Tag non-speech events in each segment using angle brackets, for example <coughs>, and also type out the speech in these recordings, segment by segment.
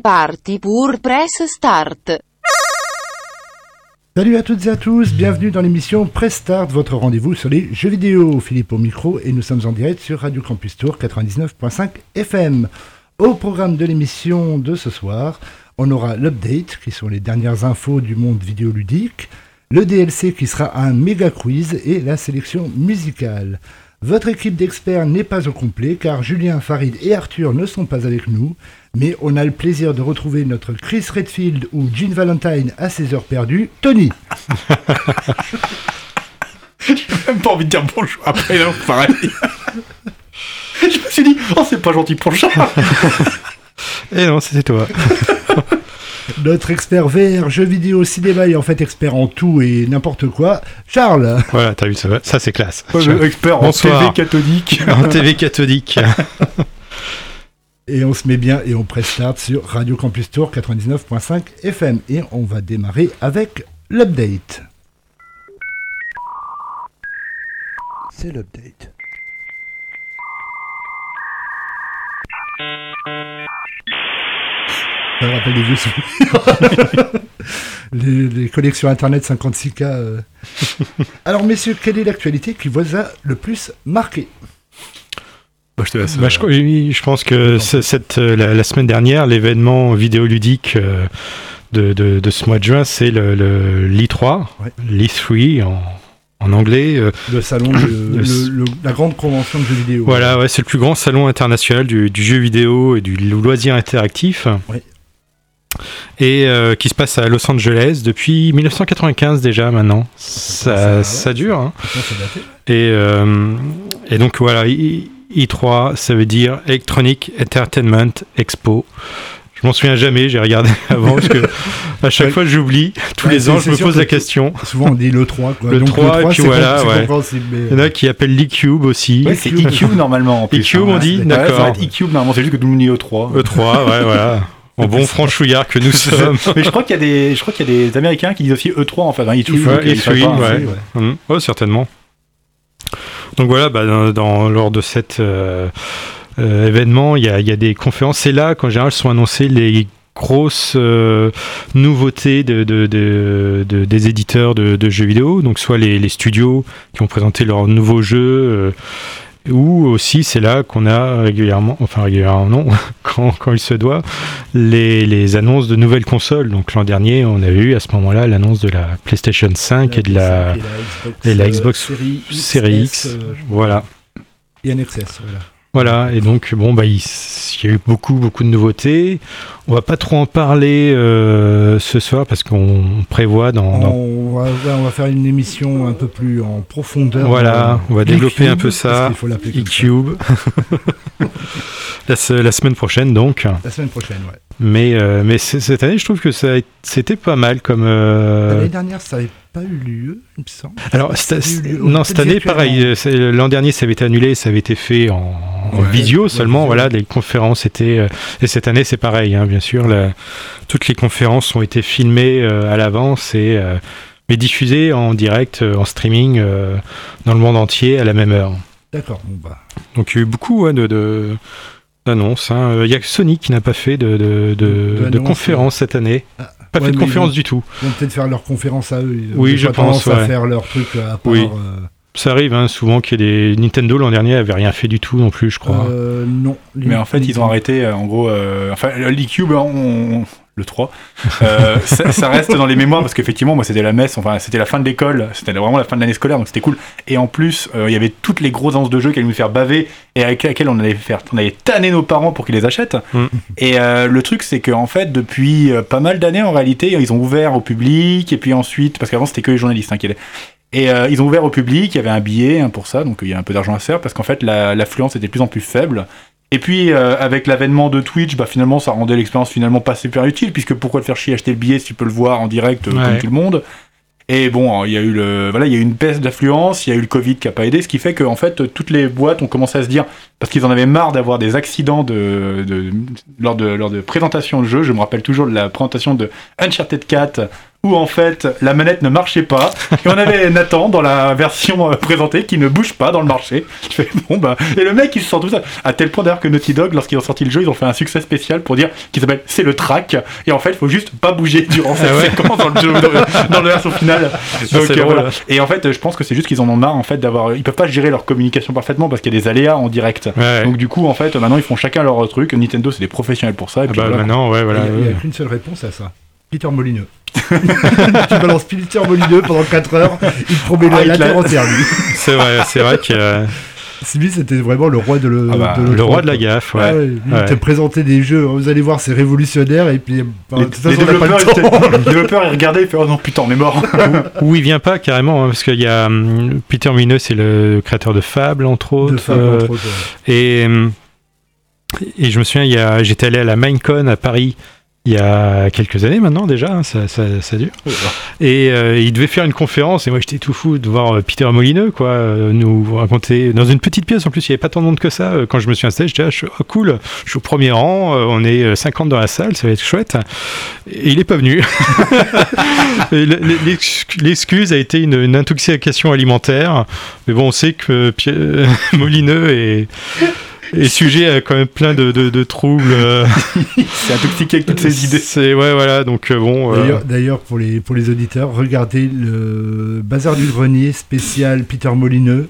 parti pour Press Start. Salut à toutes et à tous, bienvenue dans l'émission Press Start, votre rendez-vous sur les jeux vidéo. Philippe au micro et nous sommes en direct sur Radio Campus Tour 99.5 FM. Au programme de l'émission de ce soir, on aura l'update, qui sont les dernières infos du monde vidéoludique, le DLC qui sera un méga quiz et la sélection musicale. Votre équipe d'experts n'est pas au complet car Julien, Farid et Arthur ne sont pas avec nous, mais on a le plaisir de retrouver notre Chris Redfield ou Jean Valentine à ses heures perdues, Tony. J'ai même pas envie de dire bonjour après, non, pareil. <laughs> Je me suis dit, oh, c'est pas gentil pour le <laughs> chat. Eh non, c'était toi. <laughs> Notre expert VR, jeux vidéo, cinéma et en fait expert en tout et n'importe quoi, Charles. Voilà, t'as vu ça, ça c'est classe. Ouais, expert en Bonsoir. TV cathodique. En TV cathodique. Et on se met bien et on presse start sur Radio Campus Tour 99.5 FM. Et on va démarrer avec l'update. C'est l'update. Ça me rappelle des vieux souvenirs. <laughs> les, les collections internet 56K. euh. <laughs> Alors messieurs, quelle est l'actualité qui vous a le plus marqué? Bah, je te laisse. Bah, je, oui, je pense que cette, euh, la, la semaine dernière, l'événement vidéoludique euh, de, de, de ce mois de juin, c'est le, le l'E3, Ouais. l'E3 en, en anglais. euh, Le salon, de, <coughs> le- le- la grande convention de jeux vidéo. Voilà, ouais, c'est le plus grand salon international du, du jeu vidéo et du loisir interactif. Ouais. Et euh, qui se passe à Los Angeles depuis 1995 déjà maintenant. Ça, ça, dure. hein. Et, euh, et donc voilà, I3, ça veut dire Electronic Entertainment Expo. Je m'en souviens jamais, j'ai regardé <laughs> avant parce que à chaque Ouais. fois j'oublie. Tous Ouais, les ans, je me pose que- la question. Souvent on dit le 3 quoi. Le Donc, 3, et puis voilà, ouais. mais, Il y en a qui appellent l'E-Cube aussi. Ouais, c'est E-Cube <laughs> normalement en plus. E-Cube, on dit D'accord. ça va être E-Cube normalement, c'est juste que tout le monde dit E3. E3, ouais, voilà. En bon franchouillard que nous <laughs> sommes. Mais je crois qu'il y a des, je crois qu'il y a des Américains qui disent aussi E3 en fait. Hein, E2, Ouais, donc ils et savent Three, pas, ouais. hein, c'est- Mhm. Ouais, certainement. Donc voilà, bah, dans, lors de cet euh, euh, événement, il y a, des conférences. C'est là qu'en général sont annoncées les grosses euh, nouveautés de, de- de- de- des éditeurs de, jeux vidéo, donc soit les, studios qui ont présenté leurs nouveaux jeux, ou aussi c'est là qu'on a régulièrement, enfin régulièrement non, <laughs> quand, quand il se doit, les, les annonces de nouvelles consoles. Donc l'an dernier, on avait eu à ce moment-là l'annonce de la PlayStation 5 et de la, et la euh, Xbox série X, euh, voilà. et un XS, voilà. Voilà, et donc bon bah il, il y a eu beaucoup beaucoup de nouveautés. On va pas trop en parler euh, ce soir parce qu'on prévoit dans, dans- On va, ouais, on va faire une émission un peu plus en profondeur. Voilà, euh, on va développer un peu ça. qu'il faut l'appeler. E-Cube. <laughs> la, se- la semaine prochaine donc. La semaine prochaine, ouais. Mais euh, mais cette année je trouve que c'était pas mal comme. euh, L'année dernière, ça n'avait pas eu lieu, il me semble. Alors, lieu- non, cette année, pareil. euh, L'an dernier, ça avait été annulé, ça avait été fait en, en Ouais, visio seulement. Voilà, les conférences étaient. euh, et cette année, c'est pareil, hein, bien sûr. la- toutes les conférences ont été filmées euh, à l'avance et euh, mais diffusées en direct, en streaming dans le monde entier à la même heure. D'accord, bah. Donc, il y a eu beaucoup ouais, de. hein. Il y a que Sony qui n'a pas fait de, de, de, De conférence cette année. Ah, Pas ouais, fait de conférence du tout. Ils vont peut-être faire leur conférence à eux. Ils Oui, pas je pense, tendance à ouais. faire leur truc à part. Oui. euh, Ça arrive hein, souvent qu'il y ait des. Nintendo l'an dernier avait rien fait du tout non plus, je crois. euh, non. Mais en fait, ils ont arrêté, euh, en gros, euh, enfin, l'e-cube, hein, on- le 3, euh, <laughs> ça, ça reste dans les mémoires parce qu'effectivement, moi, c'était la messe, enfin, c'était la fin de l'école, c'était vraiment la fin de l'année scolaire, donc c'était cool. Et en plus, euh, il y avait toutes les grosses annonces de jeux qui allaient nous faire baver et avec lesquelles on allait faire, on allait tanner nos parents pour qu'ils les achètent. Mm. Et euh, le truc, c'est qu'en fait, depuis pas mal d'années, en réalité, ils ont ouvert au public et puis ensuite, parce qu'avant, c'était que les journalistes hein, qui allaient. Et euh, ils ont ouvert au public, il y avait un billet hein, pour ça, donc il y a un peu d'argent à se faire, parce qu'en fait la- l'affluence était de plus en plus faible. Et puis euh, avec l'avènement de Twitch, bah, finalement ça rendait l'expérience finalement pas super utile, puisque pourquoi te faire chier acheter le billet si tu peux le voir en direct euh, comme tout le monde Et bon, il y a eu le, voilà, il y a eu une baisse d'affluence, il y a eu le Covid qui a pas aidé, ce qui fait que en fait toutes les boîtes ont commencé à se dire, parce qu'ils en avaient marre d'avoir des accidents de, de, lors de lors de présentation de jeux. Je me rappelle toujours de la présentation de Uncharted 4 où en fait la manette ne marchait pas et on avait <laughs> Nathan dans la version euh, présentée qui ne bouge pas dans le marché. Je fais, bon bah et le mec il se sent tout ça à tel point d'ailleurs que Naughty Dog lorsqu'ils ont sorti le jeu ils ont fait un succès spécial pour dire qu'il s'appelle c'est le track et en fait il faut juste pas bouger durant <laughs> cette Ah ouais. séquence dans le jeu dans le version finale. Donc euh, drôle, voilà. Et en fait je pense que c'est juste qu'ils en ont marre en fait d'avoir ils peuvent pas gérer leur communication parfaitement parce qu'il y a des aléas en direct. Ouais. Donc du coup en fait maintenant ils font chacun leur truc. Nintendo c'est des professionnels pour ça. Et Ah puis bah, voilà. maintenant, ouais, voilà. Il n'y a, ouais. qu'une seule réponse à ça. Peter Molineux. <laughs> tu balances Peter Molineux pendant 4 heures, il te promet Ah, la, la il te l'a- terre entière, lui. <laughs> C'est vrai, c'est vrai que euh, Si lui, c'était vraiment le roi de le, Ah bah, de le roi de la gaffe, ouais. Ah ouais, il Ouais. te présentait des jeux, vous allez voir, c'est révolutionnaire, et puis, bah, Les, développeurs, le étaient- les développeurs, ils regardaient, ils fait oh non putain on est mort. <laughs> Où il vient pas carrément, hein, parce qu'il y a hum, Peter Mineux, c'est le créateur de Fable entre autres. De Fable, euh, entre autres, ouais. et, hum, et je me souviens, j'étais allé à la Minecon à Paris il y a quelques années maintenant déjà, hein, ça, ça, ça dure. Et euh, il devait faire une conférence, et moi j'étais tout fou de voir euh, Peter Molineux quoi, euh, nous raconter dans une petite pièce. En plus, il n'y avait pas tant de monde que ça. Euh, Quand je me suis installé, je suis- ah, cool, je suis au premier rang, on est euh, 50 dans la salle, ça va être chouette. Et il est pas venu. <laughs> L'excuse a été une, une intoxication alimentaire. Mais bon, on sait que Pierre- <laughs> Molineux est, est sujet à quand même plein de, de- de troubles. euh, <laughs> C'est intoxiqué avec toutes ces idées. C'est ouais, voilà. Donc euh, bon. euh, D'ailleurs- D'ailleurs, pour les, pour les auditeurs, regardez le Bazar du Grenier spécial Peter Molineux.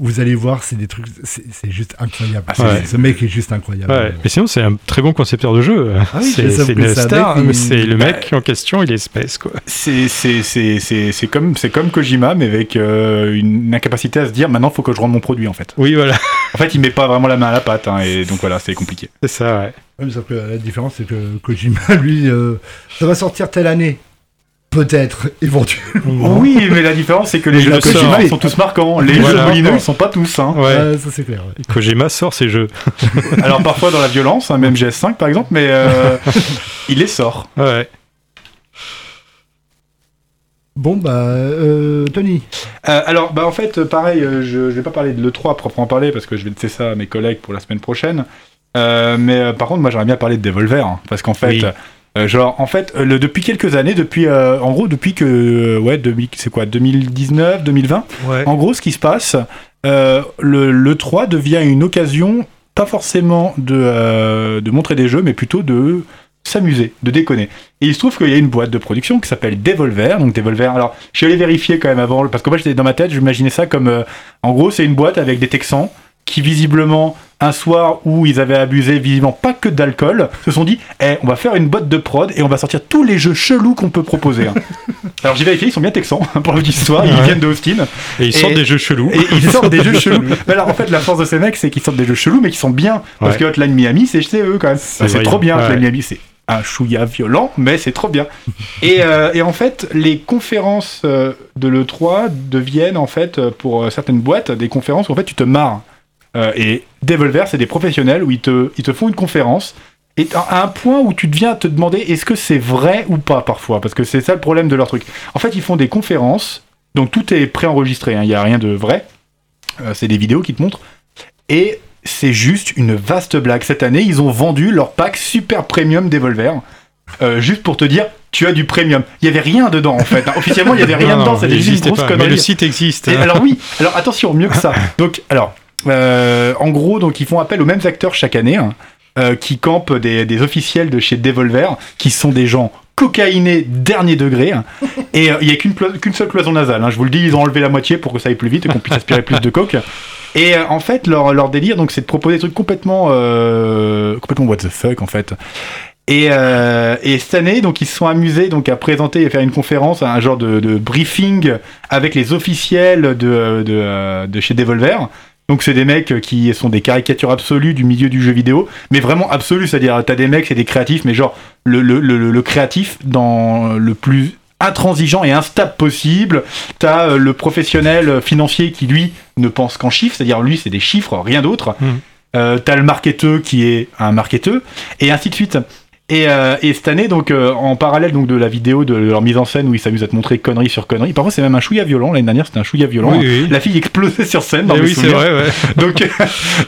Vous allez voir, c'est des trucs, c'est c'est juste incroyable. Ah, Ouais. Ce mec est juste incroyable. Ouais, mais sinon c'est un très bon concepteur de jeu. Ah oui, c'est c'est une mec, le Bah, mec en question, il est espèce quoi. C'est c'est c'est c'est c'est comme c'est comme Kojima mais avec euh, une incapacité à se dire maintenant faut que je rende mon produit en fait. Oui, voilà, En fait il met pas vraiment la main à la pâte hein, et donc voilà c'est compliqué. c'est ça. Ouais. Ouais, mais sauf que la différence, c'est que Kojima, <laughs> lui, euh, ça va sortir telle année. Peut-être, éventuellement. <laughs> Oui mais la différence c'est que les jeux de. Kojima ils sont tous marquants. Les Voilà. jeux Molineux ils sont pas tous. Hein. Ouais. Ça c'est clair. ouais. Kojima sort ses jeux. <laughs> Alors parfois dans la violence, hein, même GS5 par exemple, mais euh, il les sort. Ouais. Bon, bah, euh, Tony. Euh, alors, bah, en fait, pareil, je, je vais pas parler de l'E3 à proprement parler parce que je vais laisser ça à mes collègues pour la semaine prochaine. Euh, mais par contre, moi, j'aimerais bien parler de Devolver hein, parce qu'en fait, Oui. Euh, genre, en fait, euh, le, depuis quelques années, depuis, euh, en gros, depuis que, ouais, 2000 c'est quoi, 2019, 2020, Ouais. en gros, ce qui se passe, le, le 3 devient une occasion, pas forcément de, euh, de montrer des jeux, mais plutôt de s'amuser, de déconner. Et il se trouve qu'il y a une boîte de production qui s'appelle Devolver. Donc Devolver, alors je suis allé vérifier quand même avant, parce qu'en fait j'étais dans ma tête, j'imaginais ça comme, euh, en gros c'est une boîte avec des Texans qui visiblement, un soir où ils avaient abusé visiblement pas que d'alcool, se sont dit, eh, on va faire une boîte de prod et on va sortir tous les jeux chelous qu'on peut proposer. hein. <laughs> alors j'ai vérifié, ils sont bien Texans, pour la petite histoire, ils Ouais. viennent de Austin. Et ils sortent des jeux chelous. Et ils sortent des jeux <laughs> chelous. Mais alors en fait, la force de ces mecs, c'est qu'ils sortent des jeux chelous, mais qui sont bien. Parce Ouais. que Hotline Miami, c'est c'est eux quand même. C'est trop bien, Ouais. Hotline Miami, c'est un chouïa violent, mais c'est trop bien. et, euh, et en fait, les conférences euh, de l'E3 deviennent en fait, euh, pour certaines boîtes, des conférences où en fait tu te marres. Euh, et Devolver, c'est des professionnels où ils te, ils te font une conférence. Et à un point où tu deviens te demander est-ce que c'est vrai ou pas parfois, parce que c'est ça le problème de leur truc. En fait, ils font des conférences, donc tout est préenregistré, hein, il n'y a rien de vrai. Euh, c'est des vidéos qui te montrent. Et c'est juste une vaste blague. Cette année, ils ont vendu leur pack super premium Devolver. euh, juste pour te dire, tu as du premium. Il y avait rien dedans en fait. hein. <laughs> Officiellement, il y avait rien Non, dedans. C'était juste une grosse Mais connerie. le site existe. Et hein. alors oui, alors attention, mieux que ça. Donc alors, <laughs> en gros, donc ils font appel aux mêmes acteurs chaque année, hein, euh, qui campent des, des officiels de chez Devolver, qui sont des gens cocaïnés dernier degré, hein. <laughs> et euh, il y a qu'une seule cloison nasale. hein. Je vous le dis, ils ont enlevé la moitié pour que ça aille plus vite et qu'on puisse aspirer plus de coke. <laughs> Et euh, en fait, leur, leur délire, donc, c'est de proposer des trucs complètement, euh, complètement what the fuck en fait. Et, euh, et cette année, donc ils se sont amusés donc à présenter et faire une conférence, un genre de, de briefing avec les officiels de, de, euh, de chez Devolver. Donc c'est des mecs qui sont des caricatures absolues du milieu du jeu vidéo, mais vraiment absolues, c'est-à-dire t'as des mecs, c'est des créatifs, mais genre le, le, le, le créatif dans le plus intransigeant et instable possible. T'as euh, le professionnel financier qui lui ne pense qu'en chiffres, c'est-à-dire lui c'est des chiffres, rien d'autre. Euh, t'as le marketeur qui est un marketeur, et ainsi de suite. Et, euh, et cette année, donc euh, en parallèle donc de la vidéo de leur mise en scène où ils s'amusent à te montrer connerie sur connerie. Parfois c'est même un chouïa violent. L'année dernière c'était un chouïa violent. Oui, oui. La fille explosait sur scène. Dans Eh oui, c'est vrai, ouais. <laughs> Donc,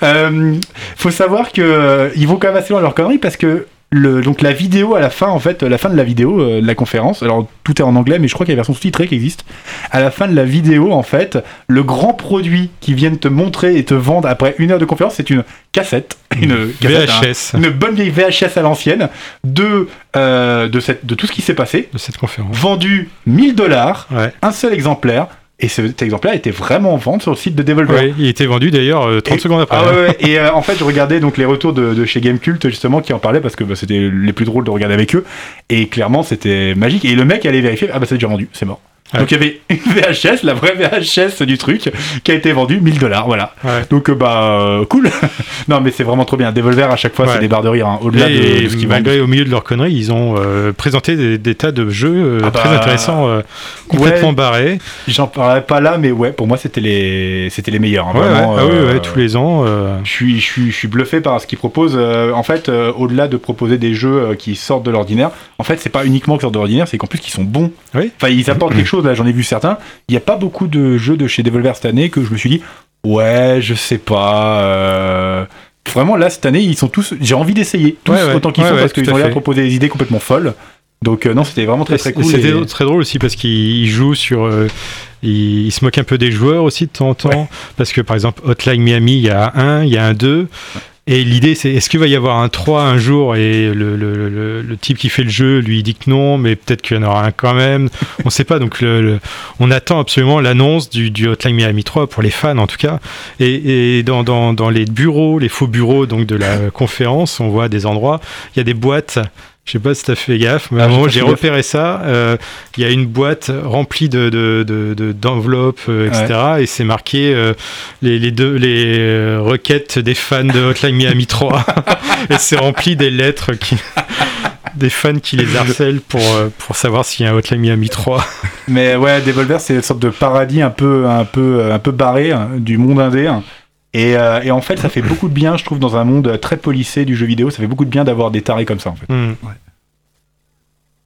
euh, faut savoir que euh, vont quand même assez loin dans leur connerie parce que le, donc la vidéo à la fin, en fait, la fin de la vidéo euh, de la conférence. Alors tout est en anglais, mais je crois qu'il y a une version sous-titrée qui existe. À la fin de la vidéo, en fait, le grand produit qui viennent te montrer et te vendre après une heure de conférence, c'est une cassette, une cassette, VHS hein, une bonne vieille VHS à l'ancienne de euh, de cette de tout ce qui s'est passé, de cette conférence. vendu 1000 dollars, Ouais. un seul exemplaire. Et cet exemplaire était vraiment en vente sur le site de Devolver. Oui, il était vendu d'ailleurs euh, 30 Et- secondes après. Ah ouais, ouais. Et euh, en fait, je regardais donc les retours de, de chez Gamecult justement qui en parlaient parce que bah, c'était les plus drôles de regarder avec eux. Et clairement, c'était magique. Et le mec allait vérifier, ah bah c'est déjà vendu, c'est mort. Ouais. Donc il y avait <laughs> une VHS, la vraie VHS du truc, qui a été vendue 1000 dollars, voilà. Ouais. Donc euh, bah euh, cool. <laughs> non mais c'est vraiment trop bien. Devolver à chaque fois, Ouais. c'est des barres de rire. hein. Au-delà de, ce qu'ils vendent. malgré au milieu de leur connerie, ils ont euh, présenté des, des tas de jeux euh, Ah bah, très intéressants, euh, complètement barrés. J'en parlerai pas là, mais ouais, pour moi c'était les, c'était les meilleurs. hein, vraiment, Ah oui, tous les ans. Je suis, je, suis, je suis bluffé par ce qu'ils proposent. En fait, au-delà de proposer des jeux qui sortent de l'ordinaire, en fait, c'est pas uniquement qu'ils sortent de l'ordinaire, c'est qu'en plus qu'ils sont bons. Oui. Enfin, ils apportent <clears throat> quelque chose. Là, j'en ai vu certains. Il n'y a pas beaucoup de jeux de chez Devolver cette année que je me suis dit, ouais, je sais pas. euh, Vraiment, là, cette année, ils sont tous. J'ai envie d'essayer tous Ouais, ouais. autant qu'ils Ouais, sont parce qu'ils ont l'air de proposer des idées complètement folles. Donc, euh, non, c'était vraiment très très cool. C'était et- très drôle aussi parce qu'il joue sur. euh, il, il se moque un peu des joueurs aussi de temps en temps. Parce que par exemple, Hotline Miami, il y a un 1, il y a un 2. Et l'idée, c'est est-ce qu'il va y avoir un 3 un jour et le, le, le, le type qui fait le jeu lui dit que non, mais peut-être qu'il y en aura un quand même. <laughs> On sait pas. Donc, on attend absolument l'annonce du, du Hotline Miami 3 pour les fans en tout cas. Et, et dans, dans, dans les bureaux, les faux bureaux donc de la conférence, on voit des endroits, il y a des boîtes. Je sais pas si tu as fait gaffe, mais à Ah, un j'ai moment j'ai gaffe. repéré ça. Euh, Il y a une boîte remplie de, de, de- de- d'enveloppes, euh, etc. Et c'est marqué euh, les, les deux les requêtes des fans de Hotline Miami 3. <laughs> et c'est rempli des lettres qui <laughs> des fans qui les harcèlent pour, pour savoir s'il y a un Hotline Miami 3. Mais ouais, Devolver, c'est une sorte de paradis un peu, un peu, un peu barré hein, du monde indé. hein. Et, euh, et en fait, ça fait beaucoup de bien, je trouve, dans un monde très policé du jeu vidéo. Ça fait beaucoup de bien d'avoir des tarés comme ça, en fait. Hmm.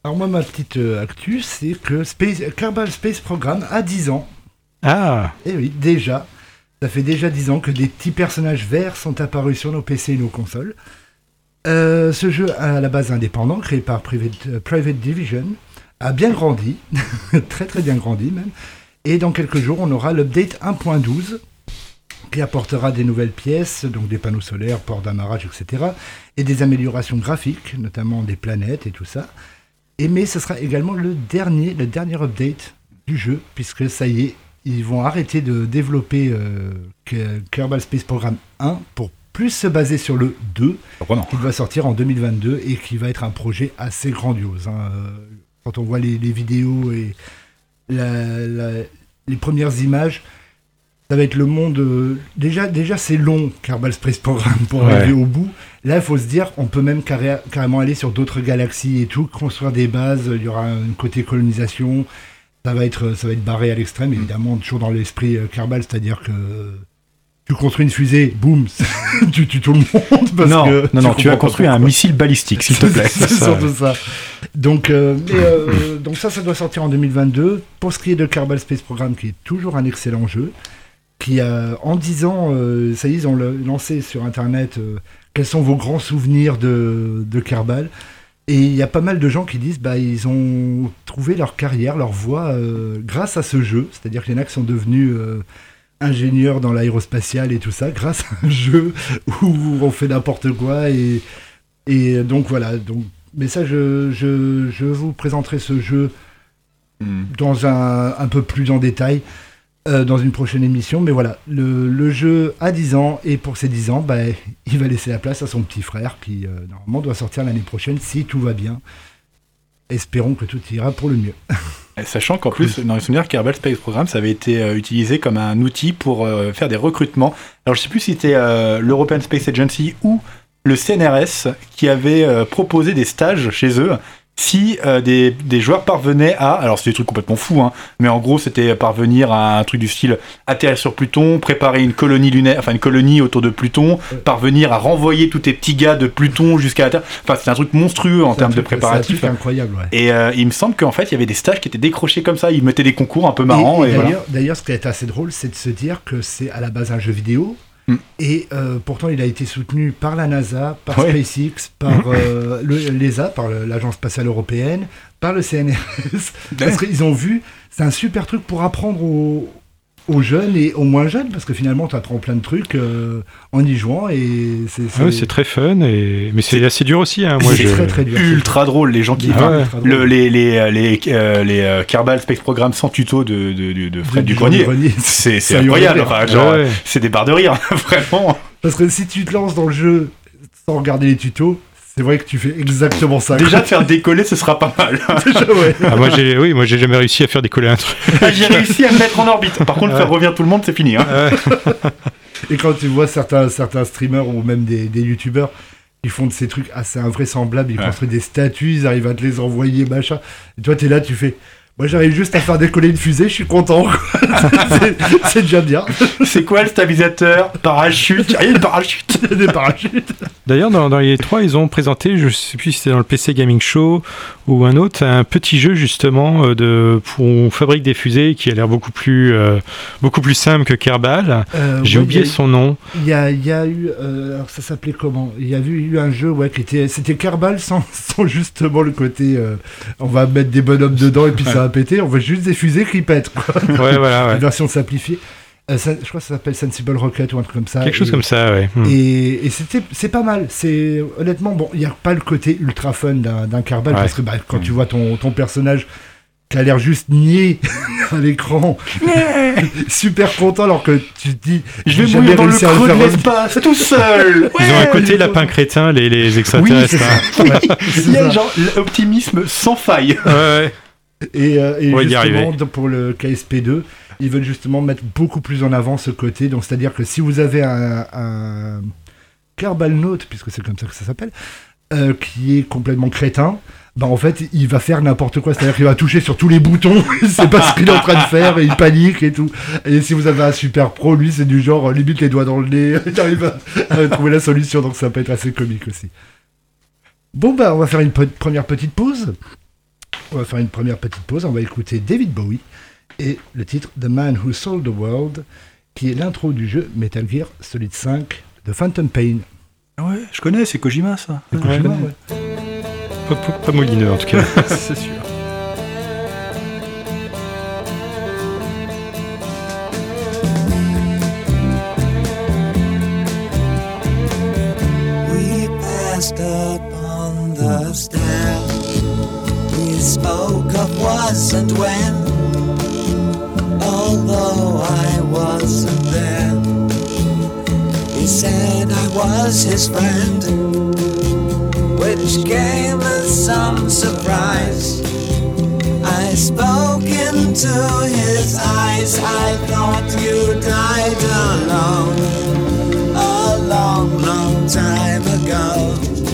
Alors moi, ma petite euh, actu, c'est que Space, Kerbal Space Program a 10 ans. Ah, Et oui, déjà. Ça fait déjà 10 ans que des petits personnages verts sont apparus sur nos PC et nos consoles. Euh, ce jeu, à la base indépendant, créé par Private, euh, Private Division, a bien grandi. <laughs> très très bien grandi même. Et dans quelques jours, on aura l'update 1.12 qui apportera des nouvelles pièces, donc des panneaux solaires, ports d'amarrage, etc. Et des améliorations graphiques, notamment des planètes et tout ça. Et mais ce sera également le dernier, le dernier update du jeu, puisque ça y est, ils vont arrêter de développer euh, Ke- Kerbal Space Program 1 pour plus se baser sur le 2, Surprenant. qui va sortir en 2022 et qui va être un projet assez grandiose. hein. Quand on voit les, les vidéos et la- la- les premières images, ça va être le monde. euh, déjà, déjà c'est long, Kerbal Space Program, pour Ouais. arriver au bout. Là, il faut se dire, on peut même carré- carrément aller sur d'autres galaxies et tout, construire des bases. Il y aura un côté colonisation. Ça va être, ça va être barré à l'extrême, évidemment, toujours dans l'esprit euh, Kerbal, c'est-à-dire que tu construis une fusée, boum, <laughs> tu tues tout le monde. Parce non, que non, non, tu as construit un missile balistique, s'il te plaît. <laughs> C'est surtout ça. Donc, euh, euh, donc ça, ça doit sortir en 2022. Pour ce qui est de Kerbal Space Program, qui est toujours un excellent jeu, qui a, en 10 ans, euh, ça y est, ils ont lancé sur Internet euh, quels sont vos grands souvenirs de, de Kerbal. Et il y a pas mal de gens qui disent bah ils ont trouvé leur carrière, leur voie euh, grâce à ce jeu. C'est-à-dire qu'il y en a qui sont devenus euh, ingénieurs dans l'aérospatial et tout ça grâce à un jeu où on fait n'importe quoi et et donc voilà. Donc mais ça je, je, je vous présenterai ce jeu Hmm. dans un un peu plus en détail euh, dans une prochaine émission. Mais voilà, le, le jeu a 10 ans et pour ces 10 ans, bah, <laughs> il va laisser la place à son petit frère qui euh, normalement doit sortir l'année prochaine si tout va bien. Espérons que tout ira pour le mieux. <laughs> Et Sachant qu'en plus, dans les souvenirs, Kerbal Space Program, ça avait été euh, utilisé comme un outil pour faire des recrutements. Alors, je sais plus si c'était l'European Space Agency ou le CNRS qui avait proposé des stages chez eux si euh, des, des joueurs parvenaient à, alors c'est des trucs complètement fous, hein, mais en gros c'était parvenir à un truc du style atterrir sur Pluton, préparer une colonie lunaire, enfin une colonie autour de Pluton, parvenir à renvoyer tous tes petits gars de Pluton jusqu'à la Terre. Enfin c'est un truc monstrueux en termes de préparatifs. C'est incroyable, ouais. Et euh, il me semble qu'en fait, il y avait des stages qui étaient décrochés comme ça. Ils mettaient des concours un peu marrants. Et- Et, et voilà. d'ailleurs, d'ailleurs, ce qui est assez drôle, c'est de se dire que c'est à la base un jeu vidéo, Mm. Et euh, pourtant, il a été soutenu par la NASA, par Ouais. SpaceX, par euh, le- l'ESA, par l'Agence spatiale européenne, par le CNRS. <laughs> Parce qu'ils ont vu, c'est un super truc pour apprendre aux, aux jeunes et aux moins jeunes, parce que finalement, tu apprends plein de trucs euh, en y jouant et c'est Ah ouais, c'est très fun, et... mais c'est assez dur aussi. Hein. Moi, c'est je... très très dur. Ultra drôle, les gens qui. Ouais. drôle. le- les les les euh, les euh, Kerbal Space Programme sans tuto de de, de, de Fred Du. Grenier. <laughs> C'est incroyable. Enfin, ouais. c'est des barres de rire, <laughs> vraiment. Parce que si tu te lances dans le jeu sans regarder les tutos, c'est vrai que tu fais exactement ça. Déjà de faire décoller, ce sera pas mal. <laughs> Déjà, ouais. Ah, moi, j'ai, oui, moi, j'ai jamais réussi à faire décoller un truc. J'ai réussi à me mettre en orbite. Par contre, faire revenir tout le monde, c'est fini. Hein. Ouais. <laughs> Et quand tu vois certains, certains streamers ou même des, des youtubeurs qui font de ces trucs assez invraisemblables, ils Ouais. construisent des statues, ils arrivent à te les envoyer, machin. Et toi, t'es là, tu fais. Moi, j'arrive juste à faire décoller une fusée, je suis content. quoi. <laughs> C'est- déjà bien. C'est quoi le stabilisateur? Parachute Il y a une parachute <laughs> des parachutes. D'ailleurs, dans, dans les trois, ils ont présenté, je sais plus si c'était dans le PC Gaming Show ou un autre, un petit jeu justement euh, de pour on fabrique des fusées qui a l'air beaucoup plus euh, beaucoup plus simple que Kerbal. Euh, J'ai ouais, oublié il y a- son nom. Il y a, il y a eu. euh, alors, ça s'appelait comment? Il y a eu, eu un jeu ouais, qui était. C'était Kerbal sans, <laughs> sans justement le côté. euh, on va mettre des bonhommes dedans et puis ça péter. On veut juste des fusées qui pètent. Quoi. <laughs> Ouais, voilà, ouais. Une version simplifiée. Euh, ça- je crois que ça s'appelle Sensible Rocket ou un truc comme ça. Quelque chose Et- comme ça, ouais. Hmm. Et, et c'était, c'est pas mal. C'est honnêtement bon. Il n'y a pas le côté ultra fun d'un, Ouais. parce que bah, quand tu vois ton, ton personnage qui a l'air juste niais <laughs> à l'écran, <laughs> super content alors que tu te dis Je vais jamais dans le à creux de l'espace, tout seul Ils ont un côté lapin crétin, les, les Oui, extraterrestres. hein. C'est Il y a genre l'optimisme sans faille. Ouais, ouais. Et, euh, et justement, pour le KSP2, ils veulent justement mettre beaucoup plus en avant ce côté. Donc, c'est-à-dire que si vous avez un, un Kerbal Note, puisque c'est comme ça que ça s'appelle, euh, qui est complètement crétin, bah en fait, il va faire n'importe quoi. C'est-à-dire qu'il va toucher sur tous les boutons. <laughs> il sait pas ce qu'il est en train de faire et il panique et tout. Et si vous avez un super pro, lui, c'est du genre, euh, limite les doigts dans le nez. <laughs> il arrive à, à trouver la solution. Donc, ça peut être assez comique aussi. Bon, bah, on va faire une pe- première petite pause. On va faire une première petite pause. On va écouter David Bowie et le titre The Man Who Sold the World, qui est l'intro du jeu Metal Gear Solid 5 de Phantom Pain. Ouais, je connais, c'est Kojima ça. De Kojima, ouais. Pas, pas- pas molineux en tout cas. <laughs> <laughs> c'est sûr. We passed up on the stair. Was and when, although I wasn't there. He said I was his friend, which came as some surprise. I spoke into his eyes. I thought you died alone a long, long time ago.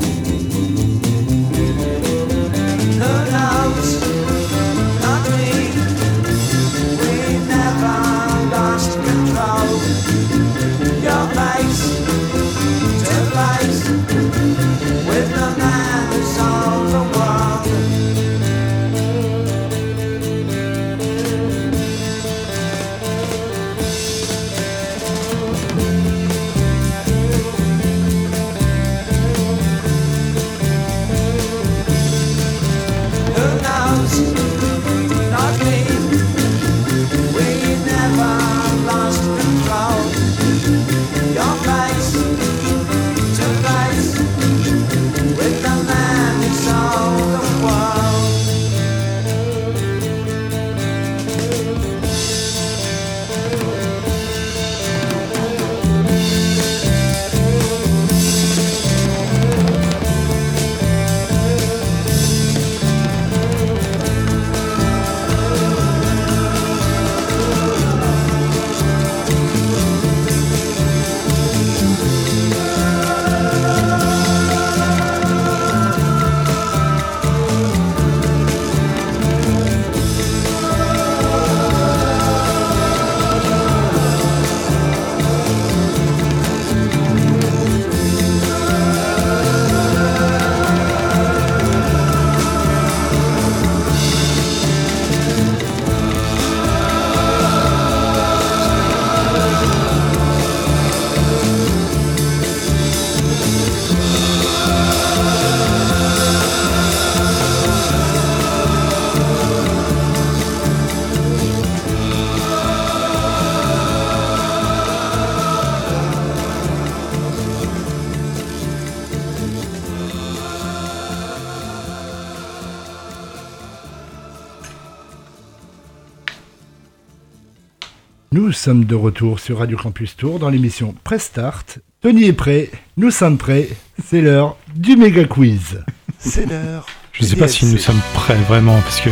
Nous sommes de retour sur Radio Campus Tour dans l'émission Press Start. Tony est prêt, nous sommes prêts, c'est l'heure du méga quiz. <laughs> C'est l'heure. Je sais pas si nous sommes prêts vraiment, parce que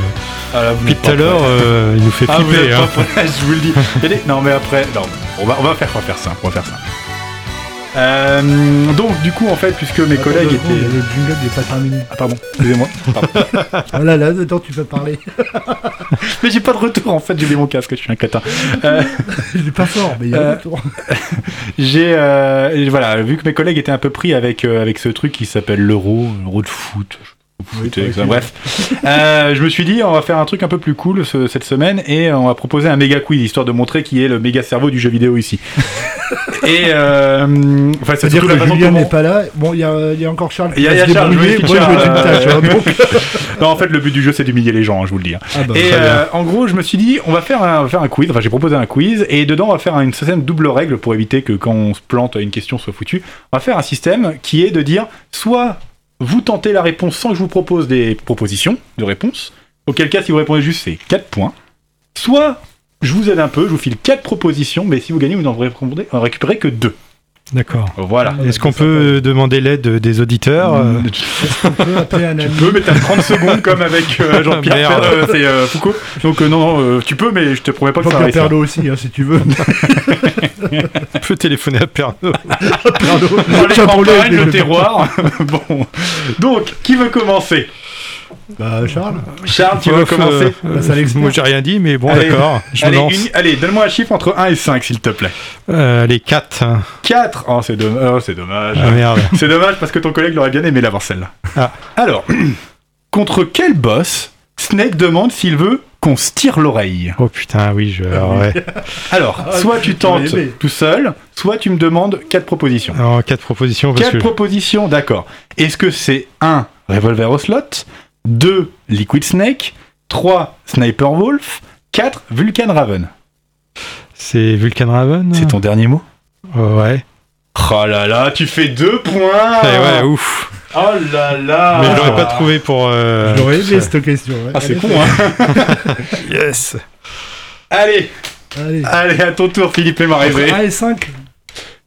Ah, là, depuis tout à l'heure, euh, il nous fait Ah, vous flipper. êtes hein. pas prêts, <laughs> je vous le dis. <laughs> Non, mais après, non, on va, on va faire, on va faire ça, on va faire ça. Euh, donc, du coup, en fait, puisque mes collègues Attends, étaient. Le jingle n'est pas terminé. Ah, pardon, excusez-moi. Ah <laughs> là là, dedans tu peux parler. <laughs> Mais j'ai pas de retour, en fait, j'ai oublié mon casque, je suis un crétin. Euh, <laughs> Je l'ai pas fort, mais il y a Euh, un retour. j'ai. euh, voilà, vu que mes collègues étaient un peu pris avec, euh, avec ce truc qui s'appelle l'euro, l'euro de foot. Oui, bref, Euh, je me suis dit on va faire un truc un peu plus cool ce- cette semaine et on va proposer un méga quiz histoire de montrer qui est le méga cerveau du jeu vidéo ici. <laughs> et euh, enfin, c'est C'est-à-dire que la Julien n'est pas là. Bon, il y a, il y a encore Charles Il y a- y a Charles, Moi, je hein, euh, donc. <laughs> Non, en fait, le but du jeu c'est d'humilier les gens, hein, je vous le dis. hein. Ah bah, Et euh, en gros, je me suis dit, on va faire un, on va faire un quiz. Enfin, j'ai proposé un quiz et dedans, on va faire une système double règle pour éviter que quand on se plante, une question soit foutue. On va faire un système qui est de dire soit vous tentez la réponse sans que je vous propose des propositions de réponse. Auquel cas, si vous répondez juste, c'est 4 points. Soit je vous aide un peu, je vous file 4 propositions, mais si vous gagnez, vous n'en récupérez que 2. D'accord. Voilà. Est-ce qu'on peut demander l'aide des auditeurs euh, On peut appeler un Tu peux, mais t'as 30 secondes comme avec euh, Jean-Pierre Merde. Fer- euh, c'est euh, Foucault. Donc euh, non, euh, tu peux, mais je te promets pas que ça Jean-Pierre réussir. Pernaut aussi, hein, si tu veux. <laughs> On peut téléphoner à les campagnes, avec le terroir. <laughs> bon. Donc, qui veut commencer? Bah, Charles. Charles, tu veux commencer euh, Bah, ça l'explique. Moi j'ai rien dit, mais bon Allez. d'accord, Allez, lance. une- allez, donne-moi un chiffre entre 1 et 5, s'il te plaît. Euh, les 4. 4 Oh, c'est dommage. Oh, c'est dommage. Ah merde. <laughs> C'est dommage parce que ton collègue l'aurait bien aimé l'avoir celle-là. Ah. Alors, <clears throat> contre quel boss Snake demande s'il veut qu'on se tire l'oreille? Oh putain, oui, je. alors, ouais. <laughs> Alors, Ah, soit tu tentes tout seul, soit tu me demandes 4 propositions. Alors, 4 propositions parce Quatre que. propositions, d'accord. Est-ce que c'est 1. Revolver au slot? 2. Liquid Snake 3. Sniper Wolf 4. Vulcan Raven C'est Vulcan Raven C'est ton dernier mot? Oh, Ouais. Oh là là, tu fais 2 points Ouais, ouais, ouf. Oh là là Mais je l'aurais pas trouvé pour. euh, J'aurais aimé cette question. ouais. Ah, c'est Allez, con, hein <laughs> Yes. Allez, Allez. allez, à ton tour, Philippe. 1 et 5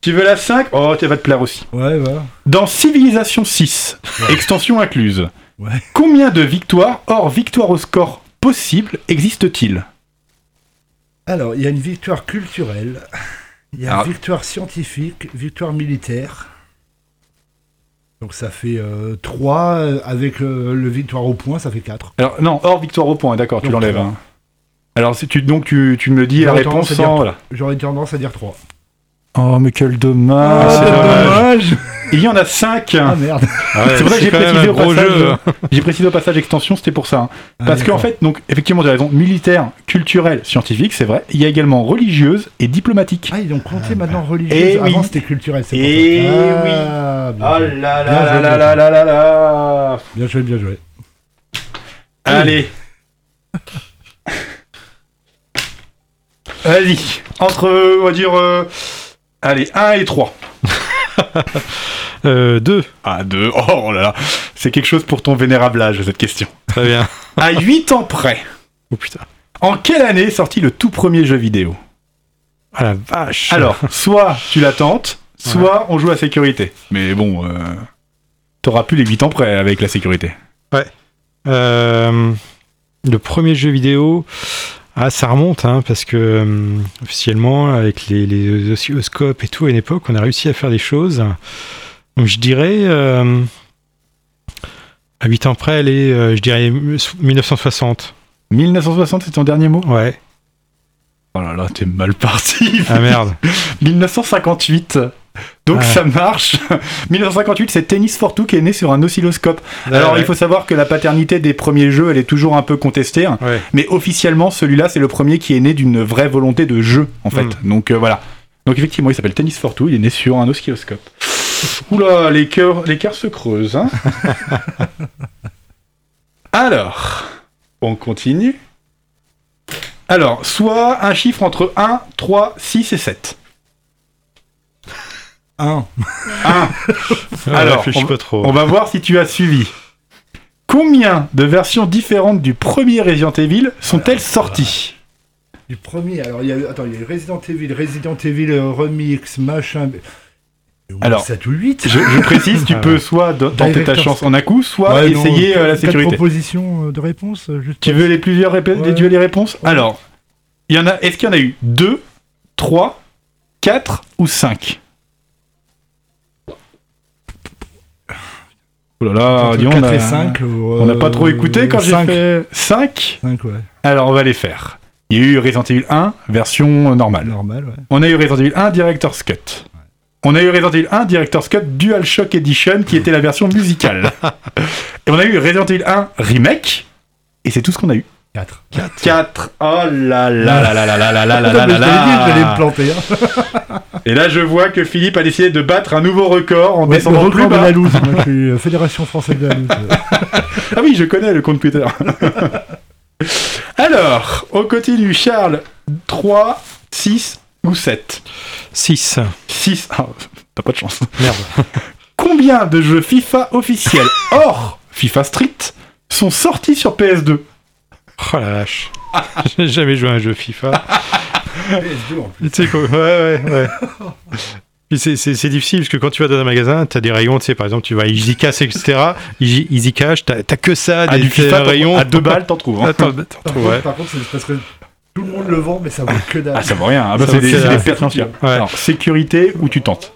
Tu veux la 5 Oh, tu va te plaire aussi. Ouais, va. Dans Civilisation 6, extension incluse, Ouais. combien de victoires hors victoire au score possible existe-t-il? Alors, il y a une victoire culturelle, il y a Alors- une victoire scientifique, victoire militaire. Donc ça fait 3, avec euh, le victoire au point, ça fait 4. Alors, non, hors victoire au point, d'accord, tu l'enlèves. hein. Alors, si tu, donc, tu, tu me dis la J'aurais réponse tendance à dire sans. Voilà. J'aurais tendance à dire 3. Oh, mais quel Ah, dommage. Il y en a 5 Ah merde Ah ouais, C'est pour ça que j'ai précisé, au passage, j'ai précisé au passage extension, c'était pour ça. hein. Ah, Parce qu'en fait, donc, effectivement, tu as raison, militaire, culturelle, scientifique, c'est vrai. Il y a également religieuse et diplomatique. Ah, ils ont compté maintenant religieuse. Eh oui. Avant, c'était culturel, c'est pour Eh ça. oui. Ah, bien, Oh joué. là Bien là joué, là bien là joué. là là là bien joué, bien joué. Allez Vas-y Entre, on va dire, euh, allez, 1 et 3. <laughs> Euh, 2. Ah, 2, oh là là C'est quelque chose pour ton vénérable âge, cette question. Très bien. À 8 ans près, Oh putain. en quelle année est sorti le tout premier jeu vidéo? Ah la vache. Alors, soit tu l'attentes, soit on joue à sécurité. Mais bon, euh, t'auras plus les 8 ans près avec la sécurité. Euh, le premier jeu vidéo, ah, ça remonte, hein, parce que euh, officiellement, avec les, les oscilloscopes et tout, à une époque, on a réussi à faire des choses. Donc je dirais, euh, à 8 ans près, elle est, euh, je dirais 1960. 1960, c'est ton dernier mot? Ouais. Oh là là, t'es mal parti Ah merde. <laughs> 1958 donc Ah. ça marche. <laughs> 1958, c'est Tennis for Two qui est né sur un oscilloscope. Alors ouais. il faut savoir que la paternité des premiers jeux, elle est toujours un peu contestée. hein. Ouais. Mais officiellement, celui-là, c'est le premier qui est né d'une vraie volonté de jeu, en fait. Mm. Donc euh, voilà. Donc effectivement, il s'appelle Tennis for Two, il est né sur un oscilloscope. Oula, les cœurs, les cœurs se creusent. Hein <laughs> Alors, on continue. Alors, soit un chiffre entre 1, 3, 6 et 7. 1. 1. Ouais, Alors, réfléchis pas trop. On va voir si tu as suivi. Combien de versions différentes du premier Resident Evil sont-elles sorties Du premier, alors il y a eu, attends, il y a Resident Evil, Resident Evil euh, Remix, machin. Alors, 7 ou 8 Je, je précise, tu Ah. peux soit tenter ta chance en un coup, soit Ouais, non, essayer euh, la sécurité. propositions euh, de réponse juste Tu veux les plusieurs répé- Ouais. les réponses Ouais. Alors, il y en a. Est-ce qu'il y en a eu 2, 3, 4 ou 5 Oh là là, dis 4 on a, et 5. on n'a pas trop écouté quand j'ai 5. fait 5 5, ouais. Alors on va les faire. Il y a eu Resident Evil 1, version normale. Normal, ouais. On a eu Resident Evil 1 Director's Cut. On a eu Resident Evil 1 Director's Cut DualShock Edition qui était la version musicale. <laughs> Et on a eu Resident Evil 1 Remake. Et c'est tout ce qu'on a eu. 4. 4. Oh là là là là là là là là <laughs> là là t'avais dit, là je vais me là. <laughs> Et là je vois que Philippe a décidé de battre un nouveau record en Ouais, le descendant plus record de bas. la loose. Moi, je suis euh, <laughs> Fédération Française de la loose. Ah oui, je connais le compte Twitter. <laughs> Alors, on continue. Charles, 3, 6 ou 7 6. 6. Ah, t'as pas de chance. Merde. <laughs> Combien de jeux FIFA officiels hors FIFA Street sont sortis sur PS2 Oh la vache. J'ai jamais joué à un jeu FIFA. <laughs> PS2 en plus. Tu sais quoi Ouais, ouais, ouais. <laughs> Puis c'est- difficile parce que quand tu vas dans un magasin, tu as des rayons, tu sais, par exemple, tu vas à Easy Cash, etc. Easy Easy Cash, t'as t'as que ça, Ah, des du FIFA, des t'en- rayons. à 2 balles, t'en trouves. hein. Attends, attends, Par, ouais. contre, par contre, c'est parce que tout le monde le vend, mais ça vaut que dalle. Ah, ça vaut rien. Ah, bah, Ça c'est des, des pertes financières. Ouais. Alors, sécurité ou tu tentes?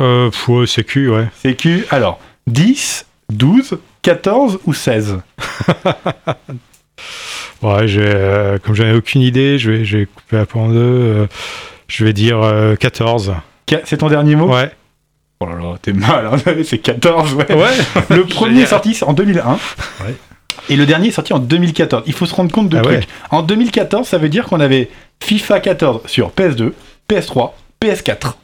Euh, ouais, sécu, ouais. Sécu, alors, 10, 12, 14 ou 16 <laughs> Ouais, euh, comme j'en ai aucune idée, je vais, je vais couper la peau en deux. euh, je vais dire euh, 14. Qua- C'est ton dernier mot? Ouais. Oh là là, t'es mal, hein. <laughs> c'est 14, ouais. Ouais. <laughs> Le premier est sorti en 2001. Ouais. Et le dernier est sorti en 2014. Il faut se rendre compte de Ah trucs. ouais. En 2014, ça veut dire qu'on avait FIFA 14 sur PS2, PS3, PS4.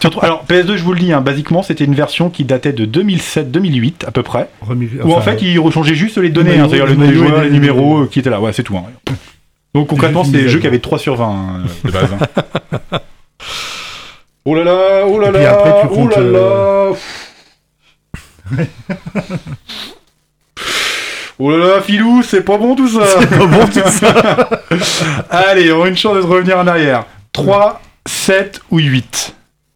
Surtout- alors PS2, je vous le dis, hein, basiquement, c'était une version qui datait de 2007-2008 à peu près. Remis- Où en fait, ils rechangeaient juste les données, hein, c'est-à-dire le nom des joueurs, les- numéros euh, qui étaient là. Ouais, c'est tout. hein. Donc concrètement, c'était des jeux qui avaient 3 sur 20 hein, de base. <laughs> oh là là, oh là là, après, tu oh comptes, là euh, là. <laughs> Oh là là, Filou, c'est pas bon tout ça. C'est pas bon tout ça. <laughs> Allez, on a une chance de revenir en arrière. 3, 7 ou 8